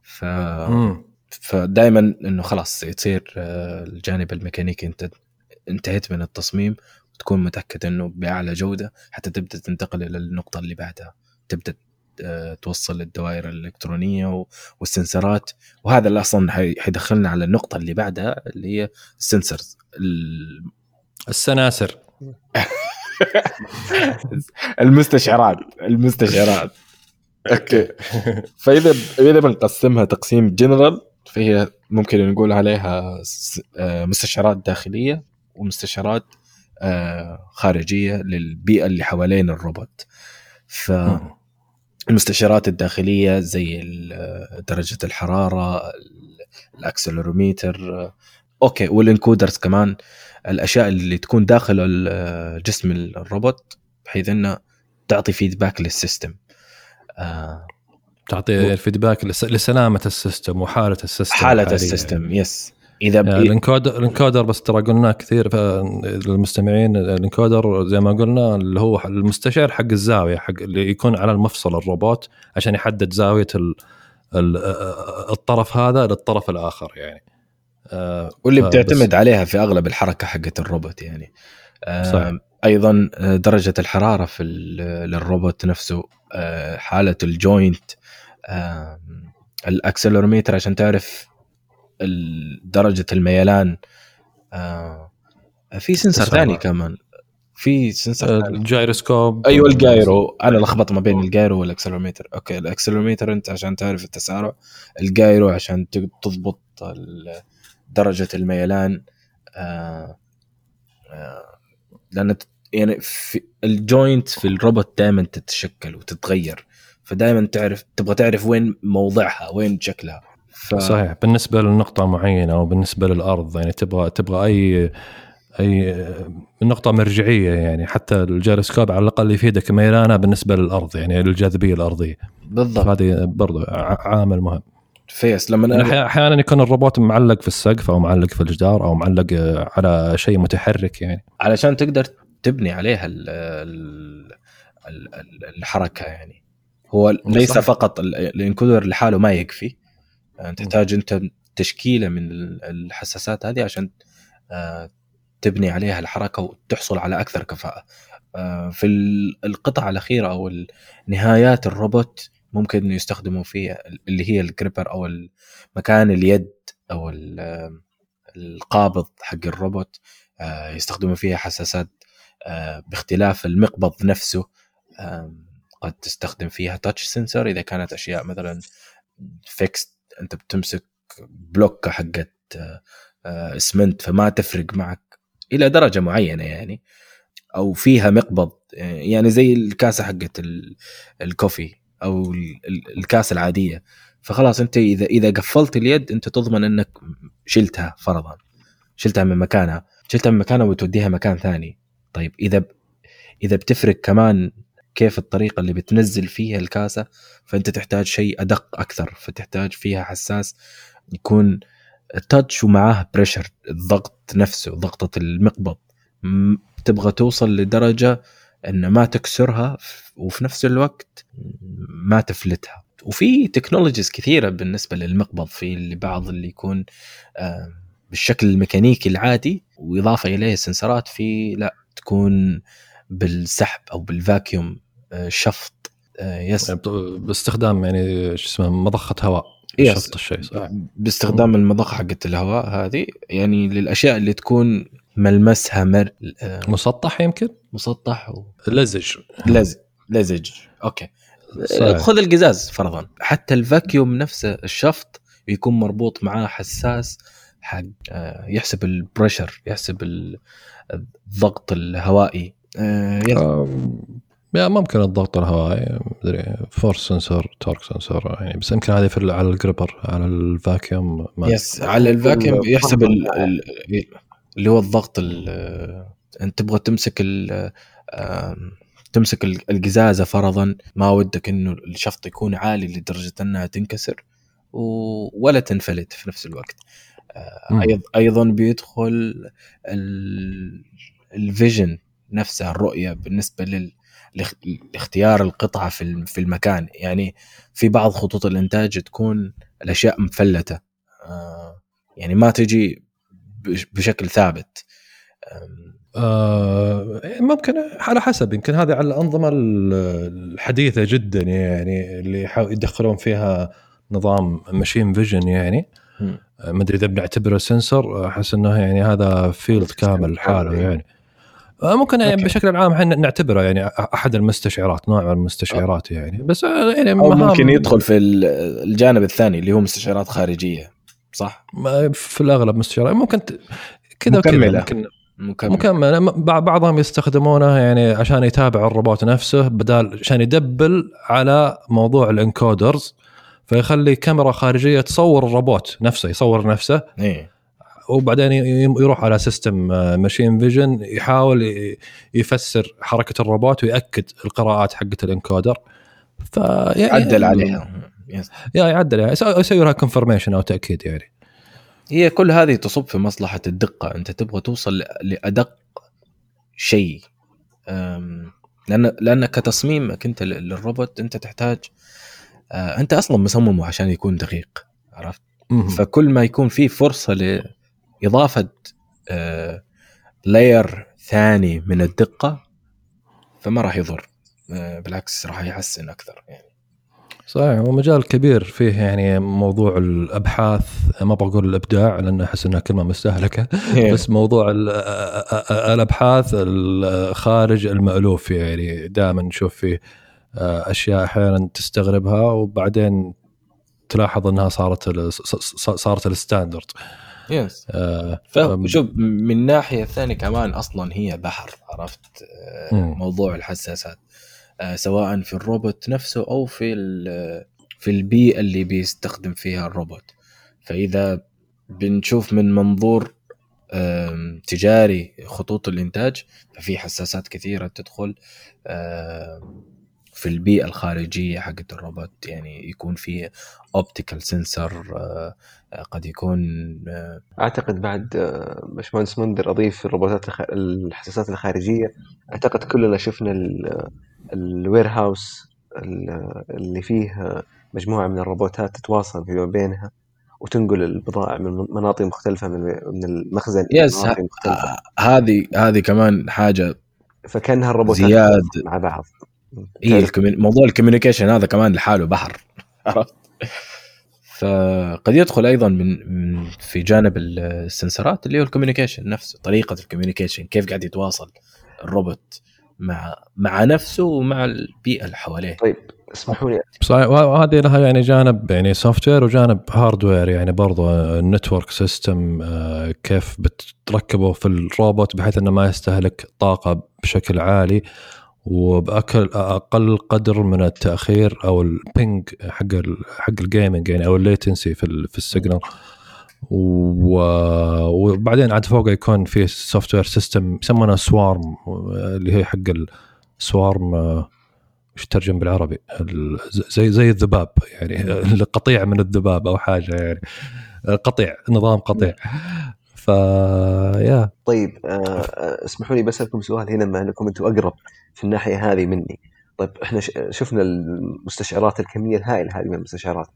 ف مم. فدائما إنه خلاص تصير آه، الجانب الميكانيكي انت انتهيت من التصميم وتكون متأكد إنه بأعلى جودة حتى تبدأ تنتقل إلى النقطة اللي بعدها. تبدأ آه، توصل الدوائر الإلكترونية وال sensor ات. وهذا اللي أصلا حي- حيدخلنا على النقطة اللي بعدها اللي هي ال sensors. ال- السناسر. المستشعرات المستشعرات. okay. فإذا إذا بنقسمها تقسيم جنرال فهي ممكن نقول عليها آه، مستشعرات داخلية ومستشعرات خارجية للبيئة اللي حوالين الروبوت. فالمستشعرات الداخلية زي آه، درجة الحرارة ال- ال accelerometer آه، okay وال encoders كمان الأشياء اللي تكون داخل آه، جسم الروبوت بحيث انها تعطي feedback لل system. آه، تعطي ال feedback لس- لسلامة ال system وحالة ال system حالة. ال system yes إذا يعني الانكودر الانكودر بس ترى قلنا كثير للمستمعين ال encoder زي ما قلنا اللي هو المستشعر حق الزاوية حق اللي يكون على المفصل الروبوت عشان يحدد زاوية ال ال الطرف هذا للطرف الآخر يعني آه، واللي بتعتمد عليها في أغلب الحركة حقت الروبوت يعني آه، صح. أيضا درجة الحرارة في للروبوت نفسه آه، حالة ال joint آه، ال accelerometer عشان تعرف درجة الميلان آه، في sensor. ثاني كمان. في sensor ال gyroscope. أيوه ال gyro. أنا لخبط ما بين ال gyro وال accelerometer. okay ال accelerometer أنت عشان تعرف التسارع. ال gyro عشان تضبط درجة الميلان آه آه لأن يعني في ال joint في الروبوت دائما تتشكل وتتغير. فدائما تعرف تبغى تعرف وين موضعها وين شكلها. ف... صحيح. بالنسبة لنقطة معينة أو بالنسبة للأرض يعني تبغى تبغى اي أي نقطة مرجعية يعني حتى الجيروسكوب على الأقل يفيدك ميلانه بالنسبة للأرض يعني للجاذبيه الأرضية. بالضبط. فهذه برضو عامل مهم. فيس لما يعني أنا... أحيانا يكون الروبوت معلق في السقف أو معلق في الجدار أو معلق على شيء متحرك يعني. علشان تقدر تبني عليها ال ال ال ال الحركة يعني. هو ليس صح. فقط ال- الإنكودر لحاله ما يكفي تحتاج أنت تشكيلة من ال- الحساسات هذه عشان آه، تبني عليها الحركة وتحصل على أكثر كفاءة. آه، في القطع الأخيرة أو نهايات الروبوت ممكن يستخدموا فيها اللي هي ال gripper أو مكان اليد أو القابض حق الروبوت آه، يستخدموا فيها حساسات آه، باختلاف المقبض نفسه قد تستخدم فيها touch sensor إذا كانت أشياء مثلا fixed أنت بتمسك بلوكة حقت اسمنت فما تفرق معك إلى درجة معينة يعني. أو فيها مقبض يعني زي الكاسة حقت الكوفي أو الكاسة العادية. فخلاص أنت إذا إذا قفلت اليد أنت تضمن إنك شلتها فرضا شلتها من مكانها شلتها من مكانها وتوديها مكان ثاني. طيب إذا إذا بتفرق كمان كيف الطريقة اللي بتنزل فيها الكاسة فأنت تحتاج شيء أدق أكثر فتحتاج فيها حساس يكون touch ومعاه pressure الضغط نفسه ضغطة المقبض. تبغى توصل لدرجة إن ما تكسرها وفي نفس الوقت ما تفلتها. وفي technologies كثيرة بالنسبة للمقبض في بعض اللي يكون بالشكل الميكانيكي العادي وإضافة إليه sensor ات في اللي تكون بالسحب أو بال vacuum آه، شفط. آه، yes. يعني باستخدام يعني شو اسمه مضخة هواء. شفط الشيء صح؟ باستخدام المضخة حقت الهواء هذه يعني للأشياء اللي تكون ملمسها مر آه، مسطح يمكن؟ مسطح و... لزج. لزج. لزج. okay. صحيح. خذ القزاز فرضا. حتى ال vacuum نفسه الشفط يكون مربوط معاه حساس حق آه، يحسب ال pressure يحسب الضغط الهوائي. آه يا ممكن الضغط الهوائي مدري force sensor torque sensor يعني بس يمكن هذه في على ال gripper على ال vacuum yes على ال vacuum يحسب اللي هو الضغط أنت تبغى تمسك تمسك القزازة فرضا ما ودك إنه الشفط يكون عالي لدرجة إنها تنكسر ولا تنفلت في نفس الوقت. آه، أيضا بيدخل ال vision نفسها الرؤية بالنسبة لل لاختيار القطعة في في المكان. يعني في بعض خطوط الإنتاج تكون الأشياء مفلتة. آه، يعني ما تجي بشكل ثابت. آه ممكن على حسب. يمكن هذه على الأنظمة الحديثة جدا يعني اللي يدخلون فيها نظام machine vision يعني. آه، ما أدري إذا بنعتبره sensor أحس إنه يعني هذا field كامل لحاله يعني. آه، ممكن يعني بشكل عام إحنا نعتبره يعني أحد المستشعرات نوع من المستشعرات يعني. بس يعني أو ممكن يدخل في الجانب الثاني اللي هو مستشعرات خارجية صح؟ في الأغلب مستشعرات. ممكن كذا ممكن. مكمل, مكمل. بعضهم يستخدمونه يعني عشان يتابع الروبوت نفسه بدال عشان يدبل على موضوع الإنكودرز فيخلي كاميرا خارجية تصور الروبوت نفسه يصور نفسه. إيه. وبعدين يروح على system machine vision يحاول يفسر حركة الروبوت ويأكد القراءات حقت ال encoder. ف يعدل عليها. يا يعدل يعني يسوي لها confirmation أو تأكيد يعني. هي كل هذه تصب في مصلحة الدقة. أنت تبغى توصل لأدق شيء. لأن لأن كتصميمك أنت للروبوت أنت تحتاج آه، أنت أصلا مصممه عشان يكون دقيق عرفت؟ فكل ما يكون في فرصة لاضافه لاير آه، ثاني من الدقة فما راح يضر. آه، بالعكس راح يحسن أكثر يعني. صحيح هو مجال كبير فيه يعني موضوع الأبحاث. ما بقول الإبداع لأن أحس إنها كلمة مستهلكة بس موضوع الأبحاث خارج المألوف يعني. دائما نشوف فيه آه، أشياء أحيانا تستغربها وبعدين تلاحظ إنها صارت صارت ال standard. yes آه فشوف من ناحية ثانية كمان أصلا هي بحر عرفت؟ آه موضوع الحساسات آه، سواء في الروبوت نفسه أو في في البيئة اللي بيستخدم فيها الروبوت. فإذا بنشوف من منظور تجاري خطوط الإنتاج ففي حساسات كثيرة تدخل في البيئة الخارجية حقت الروبوت. يعني يكون في optical sensor آه، قد يكون آه، أعتقد بعد باشمهندس منذر أضيف الروبوتات الحساسات الخارجية أعتقد كلنا شفنا ال warehouse اللي فيه مجموعة من الروبوتات تتواصل فيما بينها وتنقل البضائع من مناطق مختلفة من من المخزن yes مناطق مختلفة. هذه هذه كمان حاجة فكأنها الروبوتات زياد مع بعض. اي ال commun... موضوع ال communication هذا كمان لحاله بحر. عرفت فقد يدخل أيضا من من في جانب ال sensorات اللي هو ال communication نفسه طريقة ال communication كيف قاعد يتواصل الروبوت مع مع نفسه ومع البيئة اللي حواليه. طيب اسمحوا لي. صحيح وهذه لها يعني جانب يعني software وجانب hardware يعني برضو ال network system كيف بتركبه في الروبوت بحيث إنه ما يستهلك طاقة بشكل عالي. وبأكل أقل قدر من التأخير أو ال ping حق حق ال gaming يعني أو ال latency في في ال signal وبعدين عاد فوقه يكون في software system يسمونه swarm اللي هي حق ال swarm وش ترجم بالعربي؟ زي زي الذباب يعني قطيع من الذباب أو حاجة يعني. قطيع نظام قطيع. ف يا طيب آه اسمحوا لي بسالكم سؤال هنا بما إنكم أنتم أقرب. في الناحية هذه مني. طيب إحنا شفنا المستشعرات الكمية الهائلة هذه من المستشعرات.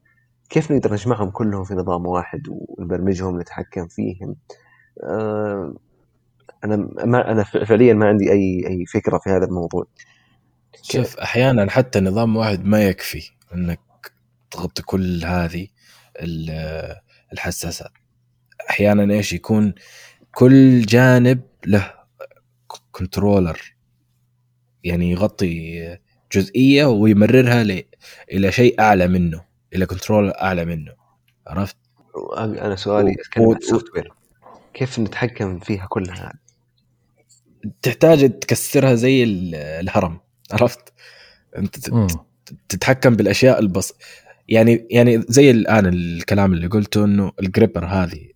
كيف نقدر نجمعهم كلهم في نظام واحد ونبرمجهم ونتحكم فيهم؟ آه أنا ما أنا فعليا ما عندي أي أي فكرة في هذا الموضوع. شوف أحيانا حتى نظام واحد ما يكفي إنك تغطي كل هذه الحساسات. أحيانا إيش يكون؟ كل جانب له controller يعني يغطي جزئية ويمررها ل... إلى شيء أعلى منه إلى controller أعلى منه عرفت؟ أنا سؤالي أتكلم عن ال software كيف نتحكم فيها كلها؟ تحتاج تكسرها زي الهرم عرفت؟ أنت تتحكم بالأشياء البس يعني يعني زي الآن الكلام اللي قلته إنه ال gripper هذه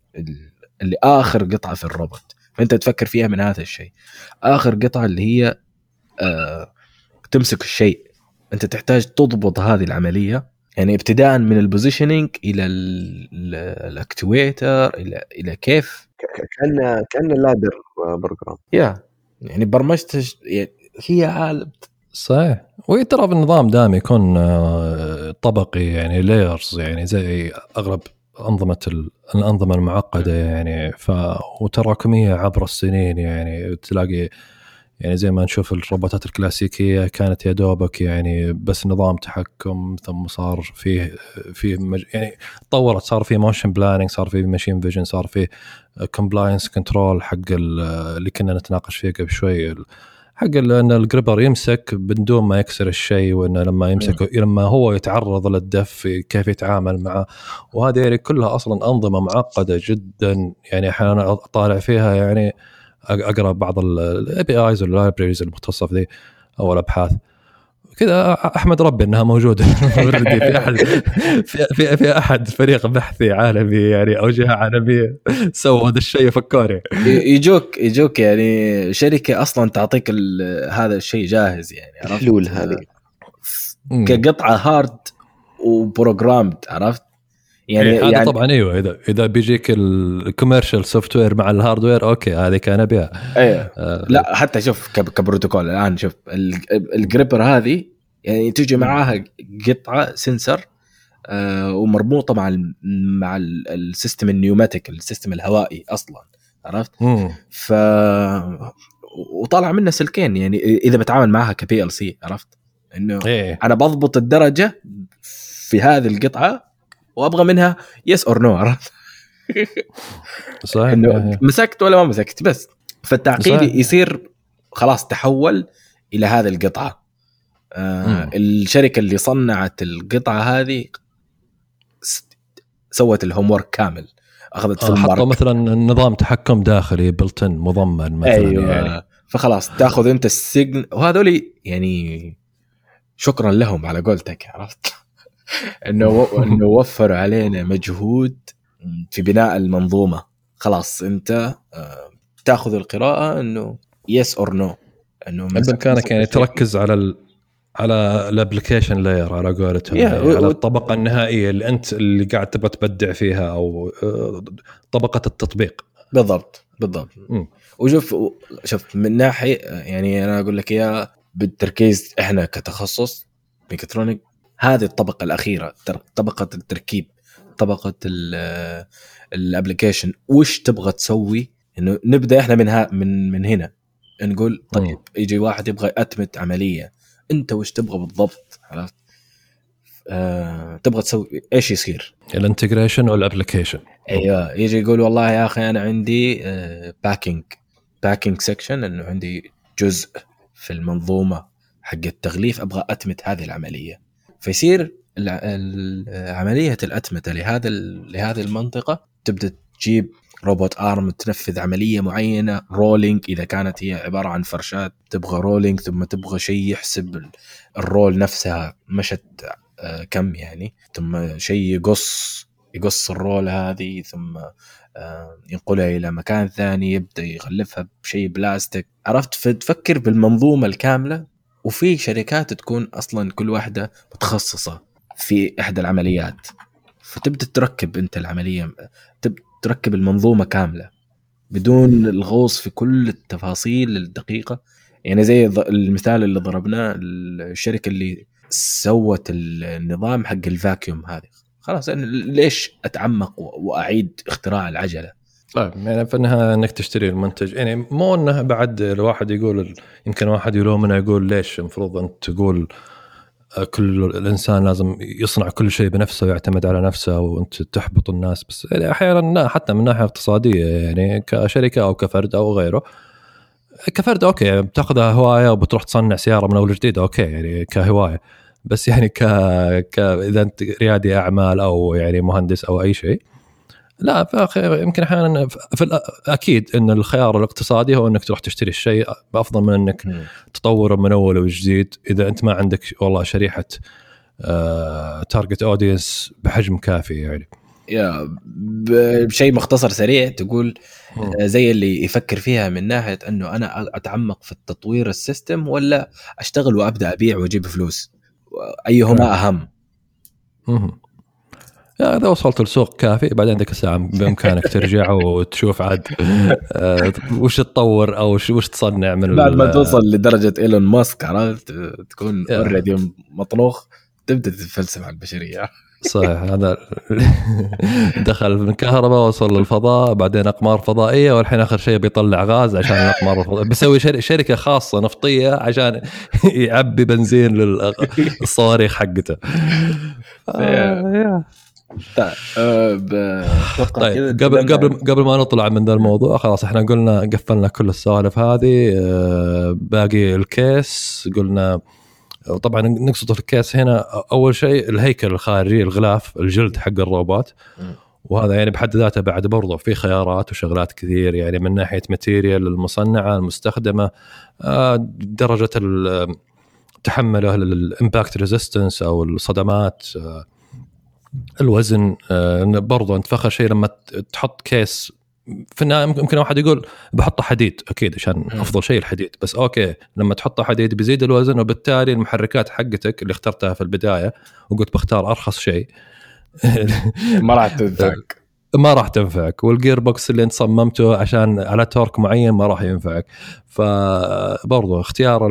اللي آخر قطعة في الروبوت فأنت تفكر فيها من هذا الشيء آخر قطعة اللي هي تمسك الشيء. أنت تحتاج تضبط هذه العملية. يعني ابتداء من ال positioning إلى ال actuator إلى إلى كيف. كان كان ladder program يا يعني برمجت يعني هي عالم صحيح. وهي ترى بالنظام دائما يكون آه، طبقي يعني layers يعني زي أغلب أنظمة الأنظمة المعقدة يعني ف وتراكمية عبر السنين يعني تلاقي يعني زي ما نشوف الروبوتات الكلاسيكية كانت يا دوبك يعني بس نظام تحكم ثم صار فيه في مج... يعني تطورت صار في motion planning صار في machine vision صار في compliance control حق اللي كنا نتناقش فيه قبل شوي حق إن ال gripper يمسك بدون ما يكسر الشيء وانه لما يمسك لما هو يتعرض للدف كيف يتعامل معه. وهذه يعني كلها أصلا أنظمة معقدة جدا يعني أحيانا أطالع فيها يعني أقرأ بعض ال APIs وال libraries المختصة في ذي أو الأبحاث. كذا أحمد ربي إنها موجودة. في احد في, في, في أحد فريق بحثي عالمي يعني أو جهة عالمية سووا هذا الشيء فكوني يجوك يجوك يعني شركة أصلا تعطيك هذا الشيء جاهز يعني عرفت؟ الحلول هذه. كقطعة هارد و programmed عرفت؟ يعني إيه، هذا يعني طبعا إيوه إذا إذا بيجيك ال commercial software مع ال hardware أوكي هذه كان أبيها أيوه آه لا حتى شوف كبروتوكول الآن شوف ال gripper هذه يعني تجي معاها قطعة sensor آه ومربوطة مع ال مع ال system ال pneumatic ال system الهوائي أصلا عرفت؟ مم. ف وطالع منها سلكين يعني إذا بتعامل معها ك PLC عرفت؟ إنه إيه. أنا بضبط الدرجة في هذه القطعة وابغى منها yes or no عرفت؟ صحيح. إنه مسكت ولا ما مسكت بس. فالتعقيد صحيح. يصير خلاص تحول إلى هذه القطعة. آه الشركة اللي صنعت القطعة هذه سوت الهوم ورك كامل. أخذت في حطوا مثلا نظام تحكم داخلي بلتن مضمن مثلا أيوة. يعني. فخلاص تأخذ أنت السجن. وهذول يعني شكرا لهم على قولتك عرفت؟ إنه إنه وفروا علينا مجهود في بناء المنظومة. خلاص أنت آه، تأخذ القراءة إنه yes or no إنه بامكانك يعني تركز على ال على ال application layer على قولتهم. يعني على الطبقة النهائية اللي أنت اللي قاعد تبغى تبدع فيها أو آه، طبقة التطبيق. بالضبط بالضبط. م. وشوف شوف من ناحية يعني أنا أقول لك إياها بالتركيز إحنا كتخصص mechatronic هذه الطبقة الأخيرة طبقة التركيب طبقة ال application وش تبغى تسوي؟ إنه نبدأ إحنا من ها من من هنا. نقول طيب يجي واحد يبغى يؤتمت عملية. أنت وش تبغى بالضبط؟ عرفت؟ آه، تبغى تسوي إيش يصير؟ ال integration وال application. أيوه يجي يقول والله يا أخي أنا عندي packing packing section إنه عندي جزء في المنظومة حق التغليف أبغى أتمت هذه العملية. فيصير عملية الأتمتة لهذا لهذه المنطقة. تبدأ تجيب robot arm تنفذ عملية معينة rolling إذا كانت هي عبارة عن فرشات تبغى rolling ثم تبغى شيء يحسب ال roll نفسها مشت آه، كم يعني. ثم شيء يقص يقص ال roll هذه ثم آه، ينقلها إلى مكان ثاني يبدأ يغلفها بشيء بلاستيك. عرفت؟ فتفكر بالمنظومة الكاملة. وفي شركات تكون أصلا كل واحدة متخصصة في إحدى العمليات. فتبدأ تركب أنت العملية تركب المنظومة كاملة بدون الغوص في كل التفاصيل الدقيقة. يعني زي المثال اللي ضربناه الشركة اللي سوت النظام حق الفاكيوم هذه. خلاص أنا ليش أتعمق وأعيد اختراع العجلة؟ طيب يعني في النهايه إنك تشتري المنتج. يعني مو إنه بعد الواحد يقول يمكن واحد يلومنا يقول ليش المفروض انت تقول كل الإنسان لازم يصنع كل شيء بنفسه ويعتمد على نفسه وأنت تحبط الناس. بس يعني أحيانا لا حتى من ناحية اقتصادية يعني كشركة أو كفرد أو غيره. كفرد أوكي بتأخذها هواية وبتروح تصنع سيارة من أول جديد أوكي يعني كهواية. بس يعني ك... ك إذا أنت ريادي أعمال أو يعني مهندس أو أي شيء لا يمكن أحيانا في أكيد إن الخيار الاقتصادي هو إنك تروح تشتري الشيء افضل من إنك تطوره من أول وجديد. إذا أنت ما عندك والله شريحة target آه audience بحجم كافي يعني. يا بشيء مختصر سريع تقول آه، زي اللي يفكر فيها من ناحية إنه أنا أتعمق في التطوير السيستم ولا أشتغل وأبدأ أبيع وأجيب فلوس؟ أيهما أهم؟ إذا وصلت لسوق كافي بعدين ذيك الساعة بإمكانك ترجع وتشوف عاد آه، وش تطور أو وش تصنع من بعد ما توصل لدرجة إيلون ماسك عرفت؟ تكون أوريدي مطلوخ تبدأ تتفلسف على البشرية. صحيح هذا دخل من الكهرباء وصل للفضاء بعدين أقمار فضائية والحين آخر شيء بيطلع غاز عشان الأقمار الفضائية. بيسوي شركة خاصة نفطية عشان يعبي بنزين للصواريخ حقته. آه، طيب آه، طيب قبل قبل قبل ما نطلع من ذا الموضوع خلاص إحنا قلنا قفلنا كل السوالف هذه آه، باقي ال case قلنا طبعا نقصد في ال case هنا أول شيء الهيكل الخارجي الغلاف الجلد حق الروبوت. وهذا يعني بحد ذاته بعد برضه في خيارات وشغلات كثير يعني من ناحية material المصنعة المستخدمة آه، درجة تحمله لل impact resistance أو الصدمات الوزن آه، برضه أنت فخر شيء لما تحط case في النهاية ممكن واحد يقول بحطه حديد أكيد عشان أفضل شيء الحديد بس أوكي لما تحطه حديد بيزيد الوزن وبالتالي المحركات حقتك اللي اخترتها في البداية وقلت بختار أرخص شيء. ما راح تنفعك. ما راح تنفعك وال gearbox اللي انت صممته عشان على torque معين ما راح ينفعك. فبرضه اختيار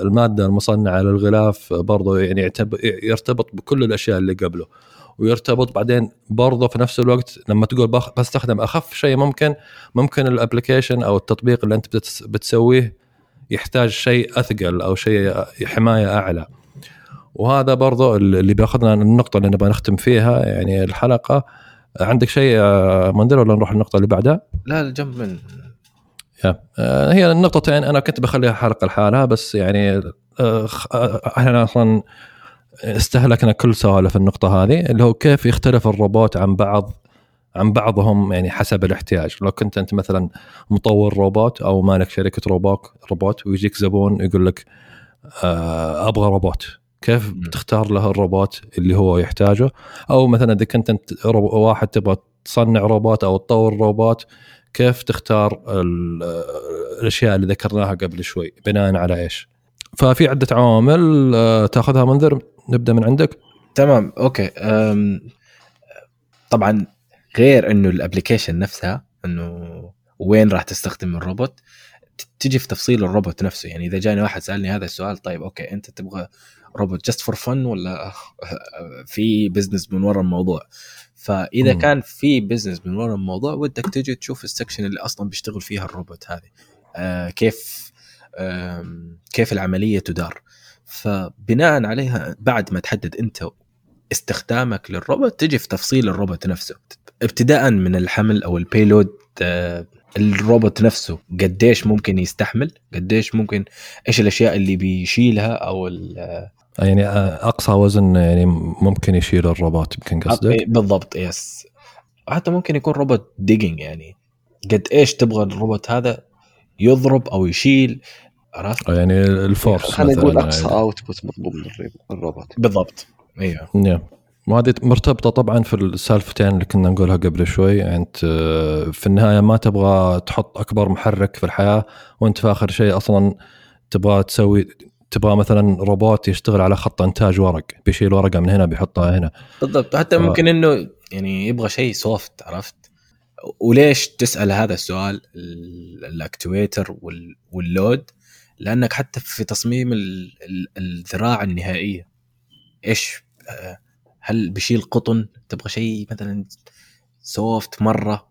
المادة المصنعة للغلاف برضه يعني يرتبط بكل الأشياء اللي قبله. ويرتبط بعدين برضه في نفس الوقت لما تقول بستخدم أخف شيء ممكن ممكن الابلكيشن أو التطبيق اللي أنت بتسويه يحتاج شيء أثقل أو شيء حماية أعلى. وهذا برضه اللي بياخذنا النقطة اللي نبغى نختم فيها يعني الحلقة. عندك شيء منذر ولا نروح النقطة اللي بعدها؟ لا جنب من يا. آه، هي النقطتين أنا كنت بخليها حلقة لحالها بس يعني آه، إحنا أصلا استهلكنا كل سوالف النقطة هذه اللي هو كيف يختلف الروبوت عن بعض عن بعضهم يعني حسب الاحتياج. لو كنت أنت مثلا مطور روبوت أو مالك شركة روبوت روبوت ويجيك زبون يقول لك آه أبغى روبوت. كيف بتختار له الروبوت اللي هو يحتاجه؟ أو مثلا إذا كنت أنت واحد تبغى تصنع روبوت أو تطور روبوت كيف تختار الأشياء اللي ذكرناها قبل شوي بناء على إيش؟ ففي عدة عوامل آه، تأخذها منذر. نبدأ من عندك؟ تمام أوكي. طبعا غير إنه ال application نفسها إنه وين راح تستخدم الروبوت تجي في تفصيل الروبوت نفسه. يعني إذا جاني واحد سألني هذا السؤال طيب أوكي أنت تبغى روبوت just for fun ولا في business من ورا الموضوع؟ فإذا مم. كان في business من ورا الموضوع ودك تجي تشوف ال section اللي أصلا بيشتغل فيها الروبوت هذه. آه كيف آم، كيف العملية تدار. فبناء عليها بعد ما تحدد انت استخدامك للروبوت تجي في تفصيل الروبوت نفسه. ابتداء من الحمل أو ال payload آه، الروبوت نفسه قديش ممكن يستحمل قديش ممكن إيش الأشياء اللي بيشيلها أو ال- يعني أقصى وزن يعني ممكن يشيل الروبوت يمكن قصدك؟ إيه، بالضبط yes حتى ممكن يكون روبوت digging يعني. قد إيش تبغى الروبوت هذا يضرب أو يشيل عرفت؟ يعني ال force خلينا نقول أقصى يعني. output مطلوب من الروبوت. بالضبط. أيوه نعم. وهذه مرتبطة طبعا في السالفتين اللي كنا نقولها قبل شوي. يعني أنت آه، في النهاية ما تبغى تحط أكبر محرك في الحياة وأنت في آخر شيء أصلا تبغى تسوي تبغى مثلا روبوت يشتغل على خط إنتاج ورق بيشيل ورقة من هنا بيحطها هنا. بالضبط. حتى. ممكن إنه يعني يبغى شيء soft عرفت؟ وليش تسأل هذا السؤال ال- ال actuator وال- وال load لأنك حتى في تصميم ال- ال- الذراع النهائية. إيش؟ آه، هل بيشيل قطن؟ تبغى شيء مثلا soft مرة؟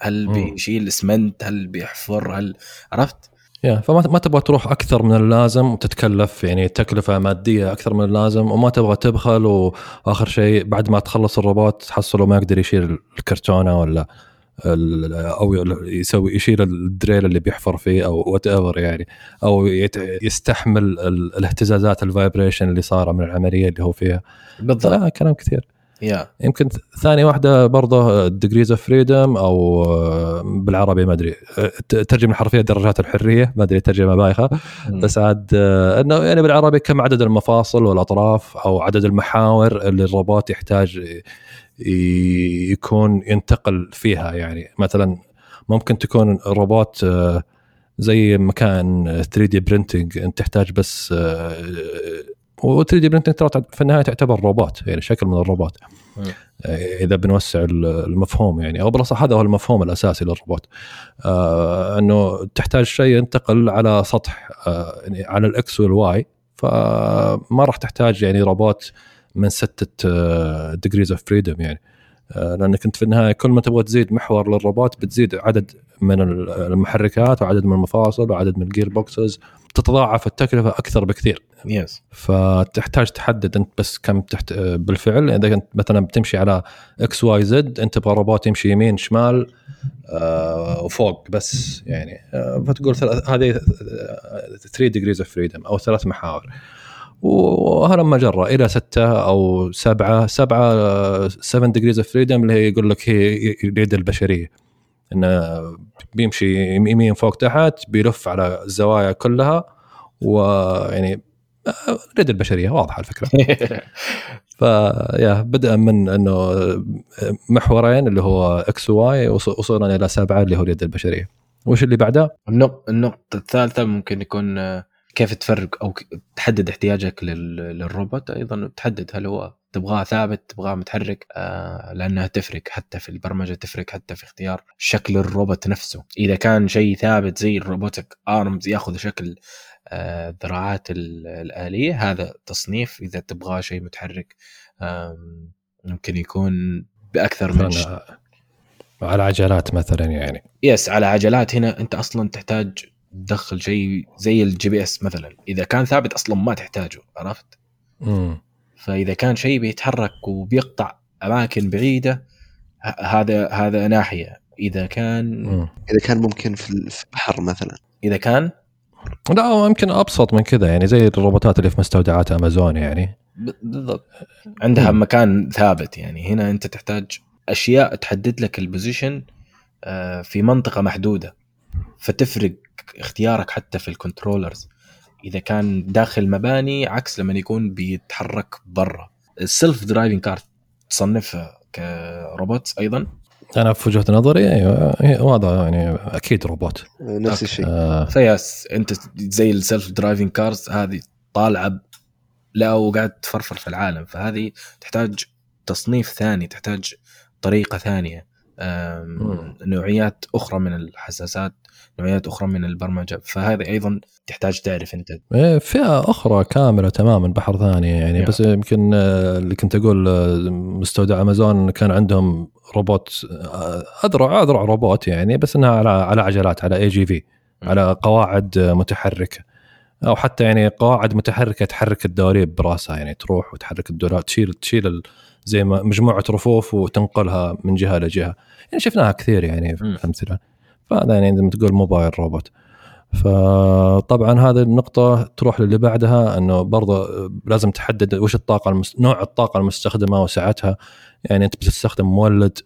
هل. بيشيل اسمنت هل بيحفر؟ هل عرفت؟ yeah فما ما تبغى تروح أكثر من اللازم وتتكلف يعني تكلفة مادية أكثر من اللازم وما تبغى تبخل وآخر شيء بعد ما تخلص الروبوت تحصله ما يقدر يشيل الكرتونة ولا أو يسوي يشيل ال drill اللي بيحفر فيه أو whatever يعني أو يستحمل ال- الاهتزازات ال vibration اللي صار من العملية اللي هو فيها. بالضبط. لا كلام كثير. yeah يمكن ثاني واحدة برضه degrees of freedom أو بالعربي ما أدري ترجم الحرفيه درجات الحرية ما أدري ترجمة بايخة. بس عاد إنه يعني بالعربي كم عدد المفاصل والأطراف أو عدد المحاور اللي الروبوت يحتاج يكون ينتقل فيها يعني. مثلا ممكن تكون روبوت آه، زي مكان 3D printing أنت تحتاج بس و 3D printing ترى في النهاية تعتبر روبوت يعني شكل من الروبوت. آه، إذا بنوسع المفهوم يعني. أو بالأصح هذا هو المفهوم الأساسي للروبوت. آه أنه تحتاج شيء ينتقل على سطح آه يعني على ال X وال Y فما راح تحتاج يعني روبوت من ستة degrees of freedom يعني. آه لأنك أنت في النهاية كل ما تبغى تزيد محور للروبوت بتزيد عدد من المحركات وعدد من المفاصل وعدد من ال gearboxes تتضاعف التكلفة أكثر بكثير. yes فتحتاج تحدد أنت بس كم تحتاج بالفعل. إذا كنت مثلا بتمشي على X Y Z أنت تبغى روبوت يمشي يمين شمال آه وفوق بس يعني. آه فتقول هذه 3 degrees of freedom أو ثلاث محاور. وهلم جرا إلى ستة أو سبعة سبعة 7 degrees of freedom اللي هي يقول لك هي اليد البشرية. إنه بيمشي يمين فوق تحت بيلف على الزوايا كلها ويعني اليد البشرية واضحة الفكرة. ف yeah بدءا من إنه محورين اللي هو X و Y وصولا إلى سبعة اللي هو اليد البشرية. وش اللي بعده؟ النق- النقطة الثالثة ممكن يكون كيف تفرق أو تحدد احتياجك لل- للروبوت؟ أيضا تحدد هل هو تبغاه ثابت تبغاه متحرك آه لأنها تفرق حتى في البرمجة تفرق حتى في اختيار شكل الروبوت نفسه. إذا كان شيء ثابت زي ال robotic arms يأخذ شكل آه ذراعات ال- الآلية هذا تصنيف. إذا تبغاه شيء متحرك آم، ممكن يكون بأكثر من على عجلات مثلا يعني. yes على عجلات. هنا أنت أصلا تحتاج تدخل شيء زي ال GPS مثلا. إذا كان ثابت أصلا ما تحتاجه عرفت؟ امم فإذا كان شيء بيتحرك وبيقطع أماكن بعيدة ه- هذا هذا ناحية. إذا كان أمم. إذا كان ممكن في ال- في البحر مثلا. إذا كان؟ لا يمكن أبسط من كذا يعني زي الروبوتات اللي في مستودعات أمازون يعني. بالضبط. عندها مم. مكان ثابت يعني. هنا أنت تحتاج أشياء تحدد لك ال position آه، في منطقة محدودة. فتفرق اختيارك حتى في ال controllers إذا كان داخل مباني عكس لما يكون بيتحرك برا. ال self-driving car تصنفها كروبوت أيضا؟ أنا في وجهة نظري أيوه هذا يعني أكيد روبوت. نفس. الشيء. آه. ف yes أنت زي ال self-driving cars هذه طالعة لا وقاعد تفرفر في العالم. فهذه تحتاج تصنيف ثاني تحتاج طريقة ثانية. نوعيات أخرى من الحساسات. نوعيات أخرى من البرمجة. فهذه أيضا تحتاج تعرف أنت. إيه، فئة أخرى كاملة تماما بحر ثاني يعني. yeah. بس يمكن آه، اللي كنت أقول آه، مستودع أمازون كان عندهم روبوت آه، أذرع أذرع روبوت يعني بس إنها على على عجلات على AGV على قواعد متحركة. أو حتى يعني قواعد متحركة تحرك الدواليب براسها يعني تروح وتحرك الدولاب تشيل تشيل زي ما مجموعة رفوف وتنقلها من جهة لجهة. يعني شفناها كثير يعني. في أمثلة. فهذا يعني زي ما تقول mobile robot. فطبعا هذه النقطة تروح للي بعدها إنه برضه لازم تحدد وش الطاقة المس... نوع الطاقة المستخدمة وسعتها. يعني أنت بتستخدم مولد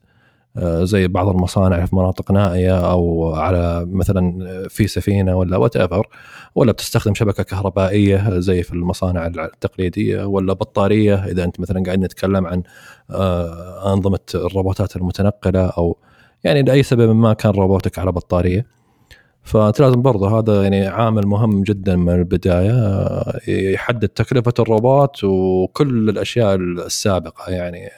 آه، زي بعض المصانع في مناطق نائية أو على مثلا في سفينة ولا whatever ولا بتستخدم شبكة كهربائية زي في المصانع التقليدية ولا بطارية. إذا أنت مثلا قاعد نتكلم عن آه، أنظمة الروبوتات المتنقلة أو يعني لأي سبب ما كان روبوتك على بطارية. فأنت لازم برضه هذا يعني عامل مهم جدا من البداية آه، يحدد تكلفة الروبوت وكل الأشياء السابقة يعني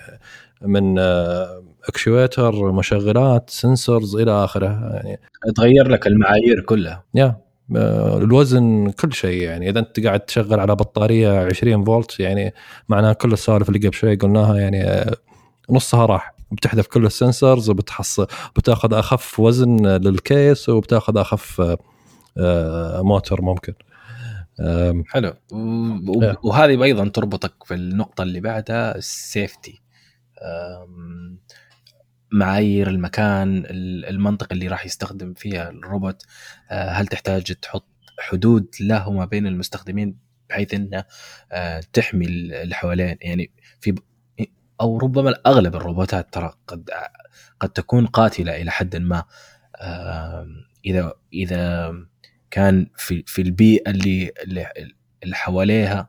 من آه، actuator مشغلات sensors إلى آخره يعني. تغير لك المعايير كلها. يا آه، الوزن كل شيء يعني إذا أنت قاعد تشغل على بطارية 20 فولت يعني معناها كل السوالف اللي قبل شوي قلناها يعني آه، نصها راح. بتحذف كل ال sensors وبتحصل بتاخذ أخف وزن لل case وبتاخذ أخف آه، آه، موتور ممكن حلو. إيه. وهذه أيضا تربطك في النقطة اللي بعدها السيفتي. معايير المكان ال- المنطقة اللي راح يستخدم فيها الروبوت أه، هل تحتاج تحط حدود له وما بين المستخدمين بحيث إنه أه، تحمي ال- اللي حوالين؟ يعني في أو ربما أغلب الروبوتات ترى قد قد تكون قاتلة إلى حد ما. إذا إذا كان في في البيئة اللي اللي, حواليها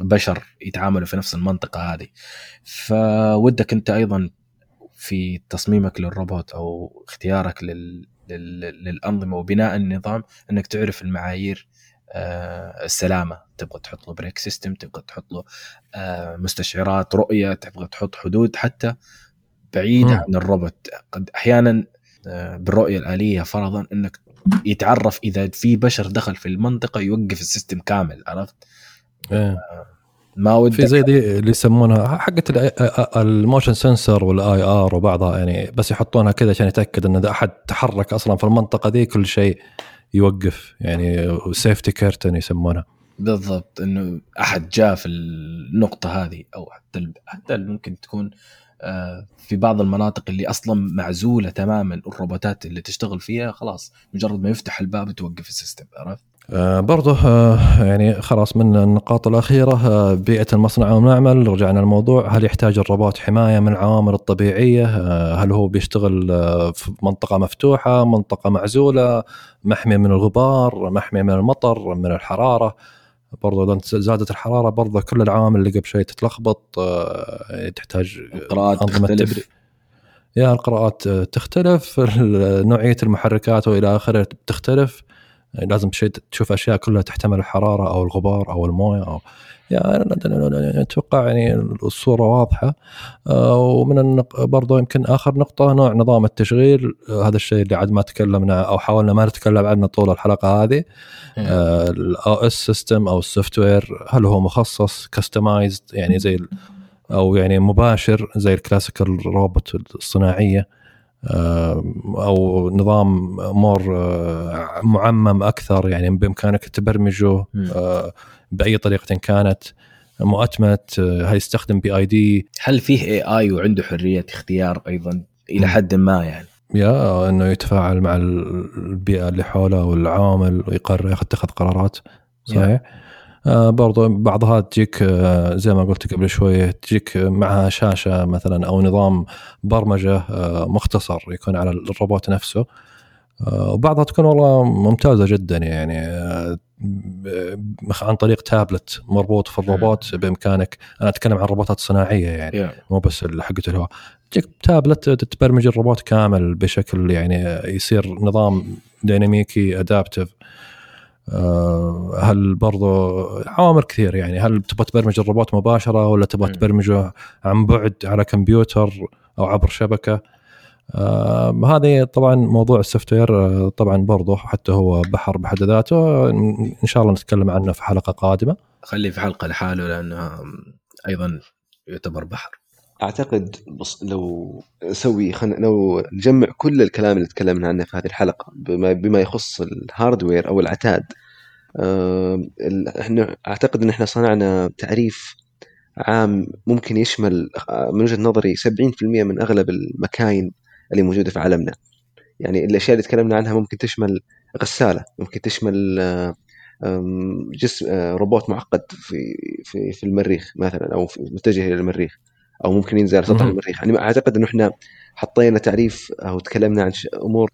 بشر يتعاملوا في نفس المنطقة هذه. فودك أنت أيضا في تصميمك للروبوت أو اختيارك لل لل- للأنظمة وبناء النظام أنك تعرف المعايير السلامة. تبغى تحط له brake system تبغى تحط له آه، مستشعرات رؤية تبغى تحط حدود حتى بعيدة. عن الروبوت. قد أحيانا آه، بالرؤية الآلية فرضا إنك يتعرف إذا في بشر دخل في المنطقة يوقف ال system كامل عرفت؟ إيه. ما ودك. في زي دي اللي يسمونها حقت ال motion sensor وال IR وبعضها يعني بس يحطونها كذا عشان يتأكد إن إذا أحد تحرك أصلا في المنطقة ذي كل شيء. يوقف يعني safety curtain يسمونها بالضبط إنه أحد جاء في النقطة هذه أو حتى حتى ممكن تكون آه، في بعض المناطق اللي أصلا معزولة تماما الروبوتات اللي تشتغل فيها خلاص مجرد ما يفتح الباب توقف السيستم عرفت؟ آه، برضه آه، يعني خلاص من النقاط الأخيرة آه، بيئة المصنع والمعمل رجعنا الموضوع هل يحتاج الروبوت حماية من العوامل الطبيعية؟ هل هو بيشتغل في منطقة مفتوحة منطقة معزولة محمي من الغبار محمي من المطر من الحرارة؟ برضه إذا زادت الحرارة برضه كل العوامل اللي قبل شوي تتلخبط آه، تحتاج أنظمة تختلف. تبريد. يا القراءات تختلف نوعية المحركات وإلى آخره بتختلف لازم تشوف أشياء كلها تحتمل الحرارة أو الغبار أو الموية أو يعني أتوقع يعني الصورة واضحة. آه، ومن النق... برضو يمكن آخر نقطة نوع نظام التشغيل. آه، هذا الشيء اللي عاد ما تكلمنا أو حاولنا ما نتكلم عنه طول الحلقة هذه. ال OS system أو ال software هل هو مخصص customized يعني زي أو يعني مباشر زي ال classical robot الصناعية. آه، أو نظام more آه، معمم أكثر يعني بإمكانك تبرمجه. آه، بأي طريقة كانت مؤتمت آه، هيستخدم PID؟ هل فيه AI وعنده حرية اختيار أيضا؟ إلى. حد ما يعني. yeah إنه يتفاعل مع ال- البيئة اللي حوله والعوامل ويقرر يتخذ قرارات صحيح؟ آه برضو بعضها تجيك آه زي ما قلت قبل شوية تجيك معها شاشة مثلا أو نظام برمجة آه مختصر يكون على الروبوت نفسه. آه وبعضها تكون والله ممتازة جدا يعني آه عن طريق تابلت مربوط في الروبوت بإمكانك. أنا أتكلم عن روبوتات صناعية يعني. مو بس حقت الهواء. تجيك تابلت تبرمج الروبوت كامل بشكل يعني يصير نظام ديناميكي adaptive هل برضو عوامل كثير يعني هل تبغى تبرمج الروبوت مباشرة ولا تبغى. تبرمجه عن بعد على كمبيوتر أو عبر شبكة؟ آه هذه طبعا موضوع ال software آه، طبعا برضه حتى هو بحر بحد ذاته. إن شاء الله نتكلم عنه في حلقة قادمة. خليه في حلقة لحاله لأنه أيضا يعتبر بحر. أعتقد بص لو نسوي خلينا لو نجمع كل الكلام اللي تكلمنا عنه في هذه الحلقة بما, بما يخص ال hardware أو العتاد آه، إحنا أعتقد إن إحنا صنعنا تعريف عام ممكن يشمل آه، من وجهة نظري 70% من أغلب المكاين اللي موجودة في عالمنا. يعني الأشياء اللي تكلمنا عنها ممكن تشمل غسالة ممكن تشمل آه، جسم روبوت معقد في في في المريخ مثلا أو متجه إلى المريخ. أو ممكن ينزل على سطح المريخ. يعني أعتقد إنه إحنا حطينا تعريف أو تكلمنا عن أمور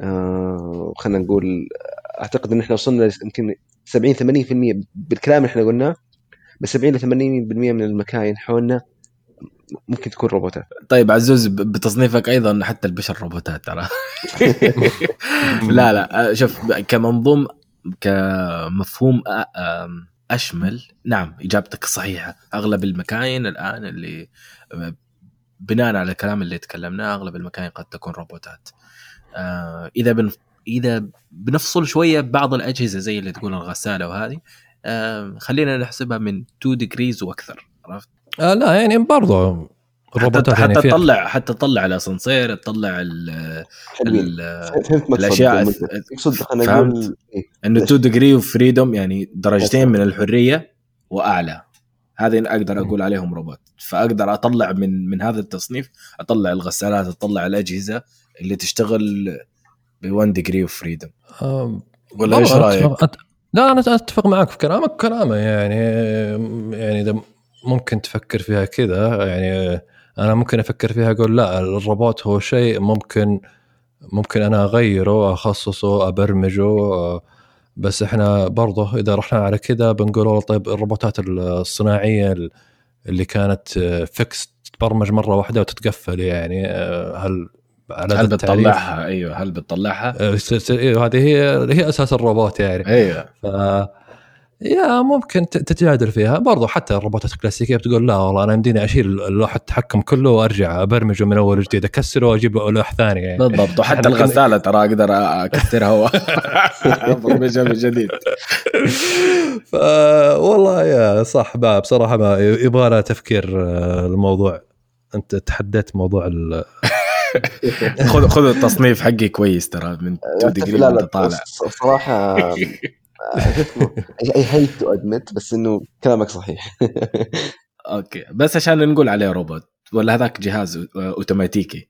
آه خلينا نقول أعتقد إن إحنا وصلنا يمكن 70 80% بالكلام اللي إحنا قلناه بس 70 ل 80% من المكاين حولنا ممكن تكون روبوتات. طيب عزوز بتصنيفك أيضا حتى البشر روبوتات ترى. لا لا شوف كمنظوم كمفهوم أشمل. نعم إجابتك صحيحة. أغلب المكاين الآن اللي بناء على الكلام اللي تكلمناه أغلب المكاين قد تكون روبوتات. آه إذا بن إذا بنفصل شوية بعض الأجهزة زي اللي تقول الغسالة وهذه آه خلينا نحسبها من 2 degrees وأكثر عرفت؟ آه لا يعني برضه الروبوتات حتى, يعني حتى تطلع حتى تطلع الاسانسير تطلع ال الأشياء يقصد خلينا نقول إيه؟ إنه 2 degree of freedom يعني درجتين من الحرية وأعلى. هذه أقدر أقول عليهم روبوت فأقدر أطلع من من هذا التصنيف أطلع الغسالات أطلع الأجهزة اللي تشتغل ب 1 degree of freedom ولا إيش رأيك؟ لا أنا أتفق معك في كلامك كلامه يعني يعني إذا ممكن تفكر فيها كذا يعني أنا ممكن أفكر فيها أقول لا الروبوت هو شيء ممكن ممكن أنا أغيره أخصصه أبرمجه بس إحنا برضه إذا رحنا على كذا بنقول والله طيب الروبوتات الصناعية اللي كانت فيكس تبرمج مرة واحدة وتتقفل يعني هل على هل بتطلعها؟ أيوه هل بتطلعها؟ أيوه هذه هي هي أساس الروبوت يعني. أيوه. يا ممكن تتجادل فيها. برضو حتى الروبوتات الكلاسيكية بتقول لا والله أنا يمديني أشيل لوحه التحكم كله وأرجع أبرمجه من أول وجديد أكسره وأجيب لوح ثاني. يعني بالضبط. وحتى الغسالة ترى أقدر أكسرها وابرمجها من جديد. ف والله يا صح بصراحه ما يبغى تفكير آه، الموضوع. أنت تحديت موضوع ال خذ خذ التصنيف حقي كويس ترى من 2 degree لا لا طالع. صراحة I hate to admit بس إنه كلامك صحيح. okay. بس عشان نقول عليه روبوت ولا هذاك جهاز أوتوماتيكي.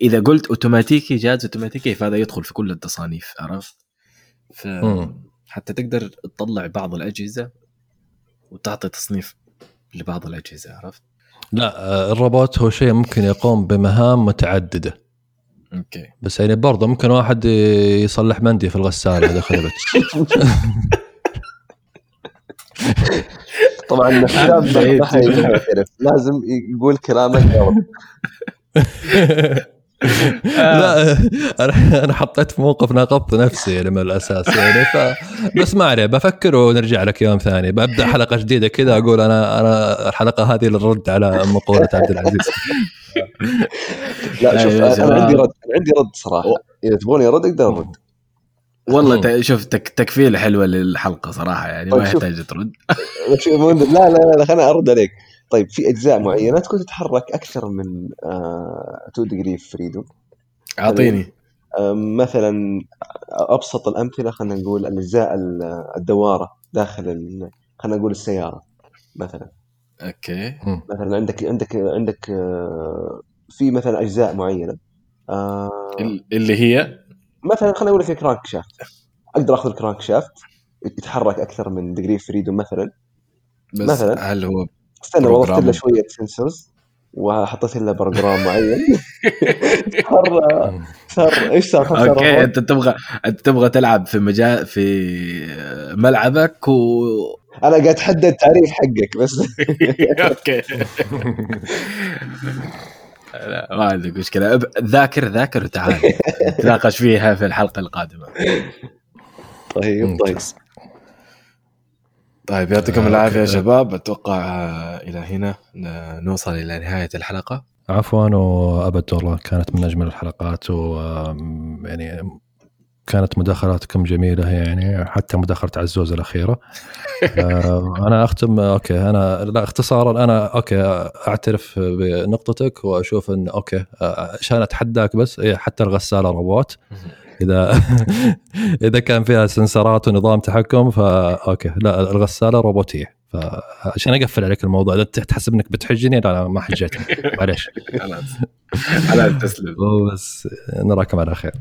إذا قلت أوتوماتيكي جهاز أوتوماتيكي فهذا يدخل في كل التصانيف عرفت؟ ف حتى تقدر تطلع بعض الأجهزة وتعطي تصنيف لبعض الأجهزة عرفت؟ لا الروبوت هو شيء ممكن يقوم بمهام متعددة. أوكي. بس يعني برضه ممكن واحد يصلح مندي في الغسالة إذا خربت طبعا الشاب لازم يقول كلامك. لا أنا حطيت في موقف ناقضت نفسي يعني من الأساس يعني ف بس ما عليه بفكر ونرجع لك يوم ثاني. ببدأ حلقة جديدة كذا أقول أنا أنا الحلقة هذه للرد على مقولة عبد العزيز. لا شوف أنا عندي رد عندي رد صراحة. إذا تبغوني ارد أقدر أرد. والله شوف تك تكفيلة حلوة للحلقة صراحة يعني ما طيب، يحتاج ترد. لا لا لا خليني أرد عليك. طيب في أجزاء معينه تكون تتحرك أكثر من 2 degree freedom أعطيني. مثلا أبسط الأمثلة خلينا نقول الأجزاء الدوارة داخل خلينا نقول السيارة مثلا. okay. مثلا عندك عندك عندك آه، في مثلا أجزاء معينة. آه، اللي هي؟ مثلا خلينا نقول لك crankshaft أقدر أخذ ال crankshaft يتحرك أكثر من degree freedom مثلا. بس مثلا. هل هو استنى وظفت له شوية sensors وحطيت له program معين. صار صار إيش صار؟ okay أنت تبغى أنت تبغى تلعب في مجال في ملعبك و أنا قاعد أتحدى التعريف حقك بس. okay. لا ما عندك مشكلة. ذاكر ذاكر وتعال. نتناقش فيها في الحلقة القادمة. طيب طيب. طيب يعطيكم العافية يا شباب. أتوقع إلى هنا نوصل إلى نهاية الحلقة. عفوا وأبد والله كانت من أجمل الحلقات و يعني كانت مداخلاتكم جميلة يعني حتى مداخلة عزوز الأخيرة. آه، أنا أختم okay أنا لا اختصارا أنا okay أعترف بنقطتك وأشوف إن okay عشان أتحداك بس إيه، حتى الغسالة روبوت إذا إذا كان فيها سنسرات ونظام تحكم فا okay. لا الغسالة روبوتية. فعشان أقفل عليك الموضوع إذا تحسب إنك بتحجني؟ لا لا ما حجيتني. معليش. خلاص. على تسلم. بس نراكم على خير.